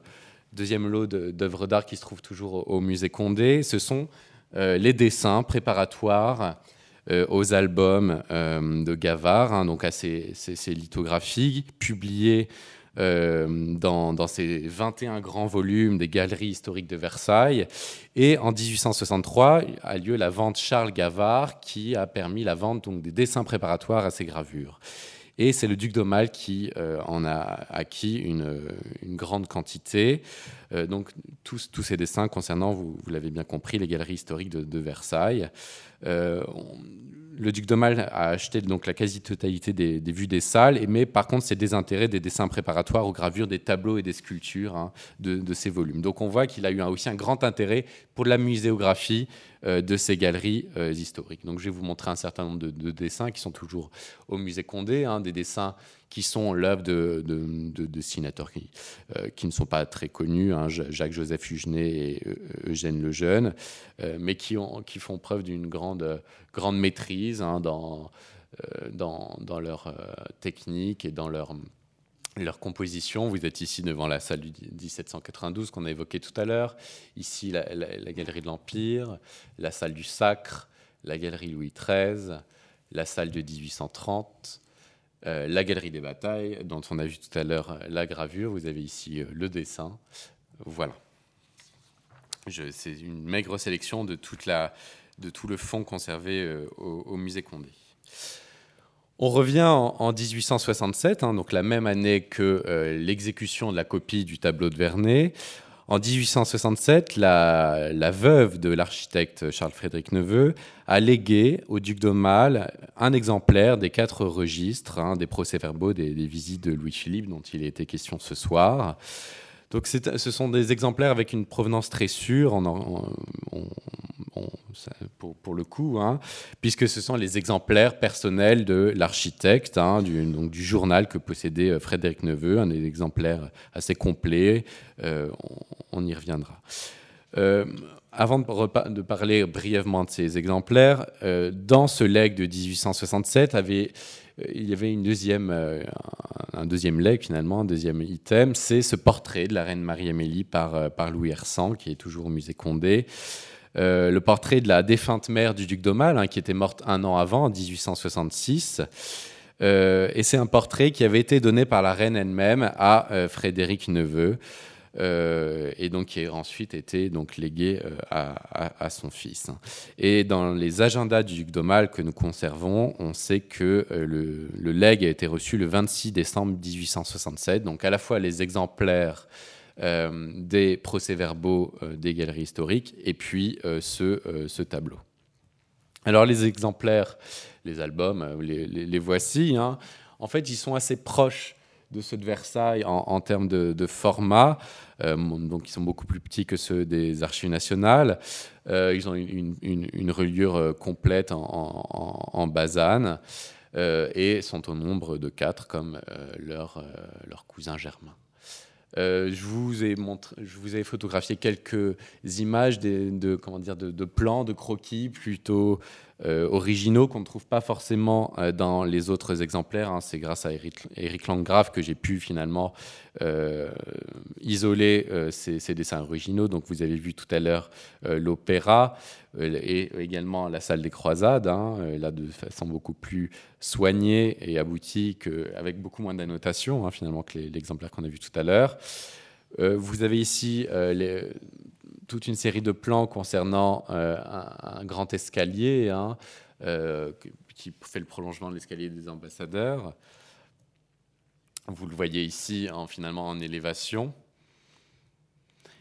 deuxième lot d'œuvres d'art qui se trouve toujours au, musée Condé. Ce sont euh, les dessins préparatoires euh, aux albums euh, de Gavard, hein, donc à ces, ces, lithographies publiées dans, dans, ces 21 grands volumes des galeries historiques de Versailles. Et en 1863 a lieu la vente Charles Gavard qui a permis la vente donc, des dessins préparatoires à ces gravures. Et c'est le duc d'Aumale qui euh, en a acquis une, grande quantité. Euh, donc tous, ces dessins concernant, vous, vous l'avez bien compris, les galeries historiques de, Versailles. Euh, le duc d'Aumale a acheté donc la quasi-totalité des, vues des salles, mais par contre c'est désintérêt des dessins préparatoires aux gravures, des tableaux et des sculptures hein, de, ces volumes. Donc on voit qu'il a eu aussi un grand intérêt pour la muséographie euh, de ces galeries euh, historiques. Donc je vais vous montrer un certain nombre de, dessins qui sont toujours au musée Condé, hein, des dessins qui sont l'œuvre de, dessinateurs qui, euh, qui, ne sont pas très connus, hein, Jacques-Joseph Hugenet et Eugène Lejeune, mais qui, ont, qui font preuve d'une grande, grande maîtrise hein, dans, dans, dans, leur technique et dans leur leur composition. Vous êtes ici devant la salle du 1792 qu'on a évoqué tout à l'heure. Ici, la, galerie de l'Empire, la salle du Sacre, la galerie Louis XIII, la salle de 1830, euh, la galerie des batailles, dont on a vu tout à l'heure la gravure. Vous avez ici euh, le dessin. Voilà. C'est une maigre sélection de, tout le fond conservé euh, au musée Condé. On revient en, 1867, hein, donc la même année que euh, l'exécution de la copie du tableau de Vernet. En 1867, la, veuve de l'architecte Charles-Frédéric Neveu a légué au duc d'Aumale un exemplaire des quatre registres hein, des procès-verbaux des, des, visites de Louis-Philippe dont il été question ce soir. Donc ce sont des exemplaires avec une provenance très sûre, pour, le coup, hein, puisque ce sont les exemplaires personnels de l'architecte, hein, du, journal que possédait euh, Frédéric Neveu, un exemplaire assez complet, euh, on, y reviendra. Euh, avant de, parler brièvement de ces exemplaires, dans ce legs de 1867 avait il y avait une deuxième, euh, un deuxième leg finalement, un deuxième item, c'est ce portrait de la reine Marie-Amélie par, euh, Louis Hersan, qui est toujours au musée Condé. le portrait de la défunte mère du duc d'Aumale, hein, qui était morte un an avant, en 1866. et c'est un portrait qui avait été donné par la reine elle-même à Frédéric Neveu. Euh, et donc qui a ensuite été donc légué euh, à, son fils. Et dans les agendas du duc d'Aumale que nous conservons, on sait que euh, le, le, legs a été reçu le 26 décembre 1867, donc à la fois les exemplaires des procès-verbaux des galeries historiques et puis ce, tableau. Alors les exemplaires, les albums, les, voici. Hein. En fait, ils sont assez proches de ceux de Versailles en, termes de, format. Euh, donc, ils sont beaucoup plus petits que ceux des archives nationales. Euh, ils ont une, reliure euh, complète en, basane et sont au nombre de quatre comme leur, cousin germain. je, vous ai je vous photographié quelques images de, comment dire, de, plans, de croquis plutôt euh, originaux qu'on ne trouve pas forcément euh, dans les autres exemplaires. Hein. C'est grâce à Eric, Landgraf que j'ai pu finalement euh, isoler ces, dessins originaux. Donc vous avez vu tout à l'heure l'opéra et également la salle des croisades, hein, là de façon beaucoup plus soignée et aboutie, avec beaucoup moins d'annotations hein, finalement que l'exemplaire qu'on a vu tout à l'heure. vous avez ici les, toute une série de plans concernant euh, un, grand escalier hein, euh, qui fait le prolongement de l'escalier des ambassadeurs. Vous le voyez ici, en, finalement en élévation.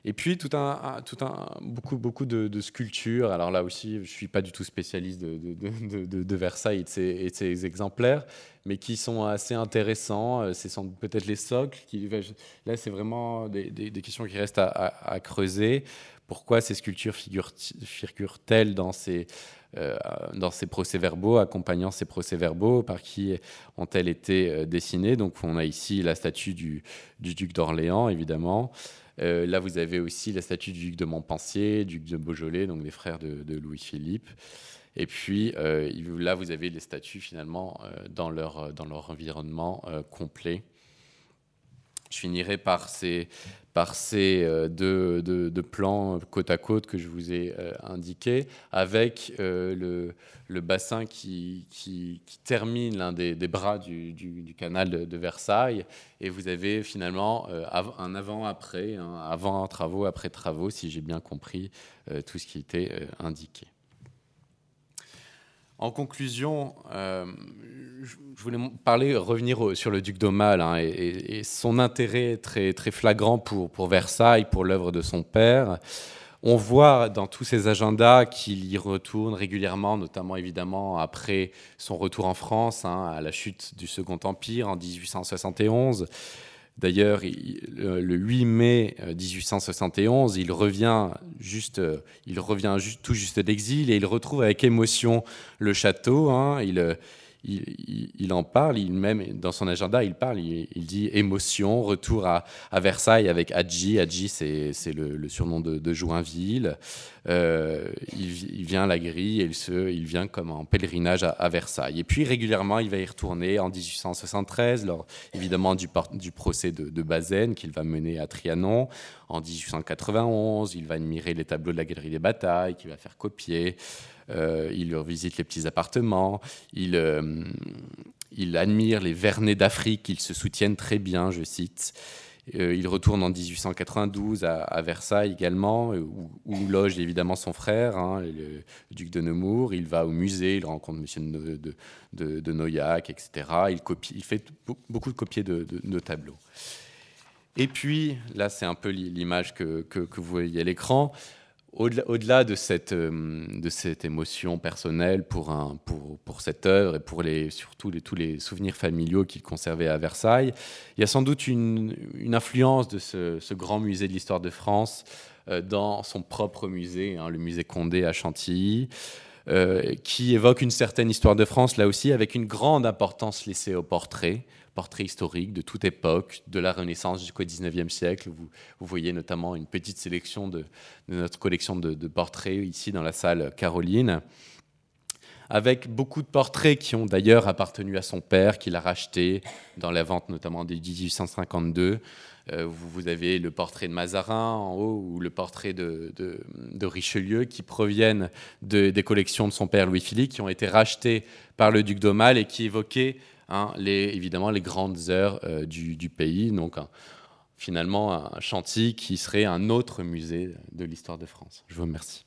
Et puis tout un, tout un, beaucoup, beaucoup de, sculptures. Alors là aussi, je ne suis pas du tout spécialiste de, Versailles et de, ses, exemplaires, mais qui sont assez intéressants. Euh, ce sont peut-être les socles. Qui, là, c'est vraiment des, questions qui restent à creuser. Pourquoi ces sculptures figurent-elles dans ces, euh, dans ces procès-verbaux, accompagnant ces procès-verbaux, par qui ont-elles été euh, dessinées? Donc on a ici la statue du, duc d'Orléans, évidemment. Euh, là, vous avez aussi la statue du duc de Montpensier, duc de Beaujolais, donc des frères de, Louis-Philippe. Et puis là, vous avez les statues finalement dans leur environnement complet. Je finirai par ces, euh, deux, plans côte à côte que je vous ai euh, indiqués, avec euh, le, bassin qui, termine l'un des, bras du, canal de, Versailles. Et vous avez finalement un avant-après, un avant travaux, après travaux, si j'ai bien compris tout ce qui était indiqué. En conclusion, euh, je voulais parler, revenir sur le duc d'Aumale hein, et, son intérêt très, flagrant pour, pour Versailles, pour l'œuvre de son père. On voit dans tous ses agendas qu'il y retourne régulièrement, notamment évidemment après son retour en France, hein, à la chute du Second Empire en 1871. D'ailleurs, le 8 mai 1871, euh, il revient, juste, euh, il revient tout juste d'exil et il retrouve avec émotion le château. Hein. il, il, en parle, il même dans son agenda, il parle, il, dit émotion, retour à, Versailles avec Adji. Adji, c'est le, surnom de, Joinville. Euh, il, vient à la grille et il, vient comme en pèlerinage à, Versailles. Et puis régulièrement, il va y retourner en 1873, lors évidemment du, procès de Bazaine qu'il va mener à Trianon. En 1891, il va admirer les tableaux de la galerie des batailles qu'il va faire copier. Euh, il visite les petits appartements, il, euh, il admire les Vernets d'Afrique, ils se soutiennent très bien, je cite. Euh, il retourne en 1892 à, Versailles également, où, loge évidemment son frère, hein, le, duc de Nemours. Il va au musée, il rencontre M. de, de, Noillac, etc. Il, fait beaucoup de copiers de, tableaux. Et puis, là, c'est un peu l'image que, vous voyez à l'écran. Au-delà de, cette, euh, de cette émotion personnelle pour, cette œuvre et pour surtout les, tous les souvenirs familiaux qu'il conservait à Versailles, il y a sans doute une, influence de ce, ce, grand musée de l'histoire de France euh, dans son propre musée, hein, le musée Condé à Chantilly, euh, qui évoque une certaine histoire de France, là aussi, avec une grande importance laissée au portrait, portraits historiques de toute époque, de la Renaissance jusqu'au XIXe siècle. Vous, voyez notamment une petite sélection de, notre collection de, portraits ici dans la salle Caroline, avec beaucoup de portraits qui ont d'ailleurs appartenu à son père, qu'il a racheté dans la vente notamment de 1852. Euh, vous, avez le portrait de Mazarin en haut ou le portrait de, Richelieu qui proviennent des collections de son père Louis-Philippe, qui ont été rachetés par le duc d'Aumale et qui évoquaient Hein, les, évidemment les grandes heures euh, du, pays. Donc, finalement, un chantier qui serait un autre musée de l'histoire de France. Je vous remercie.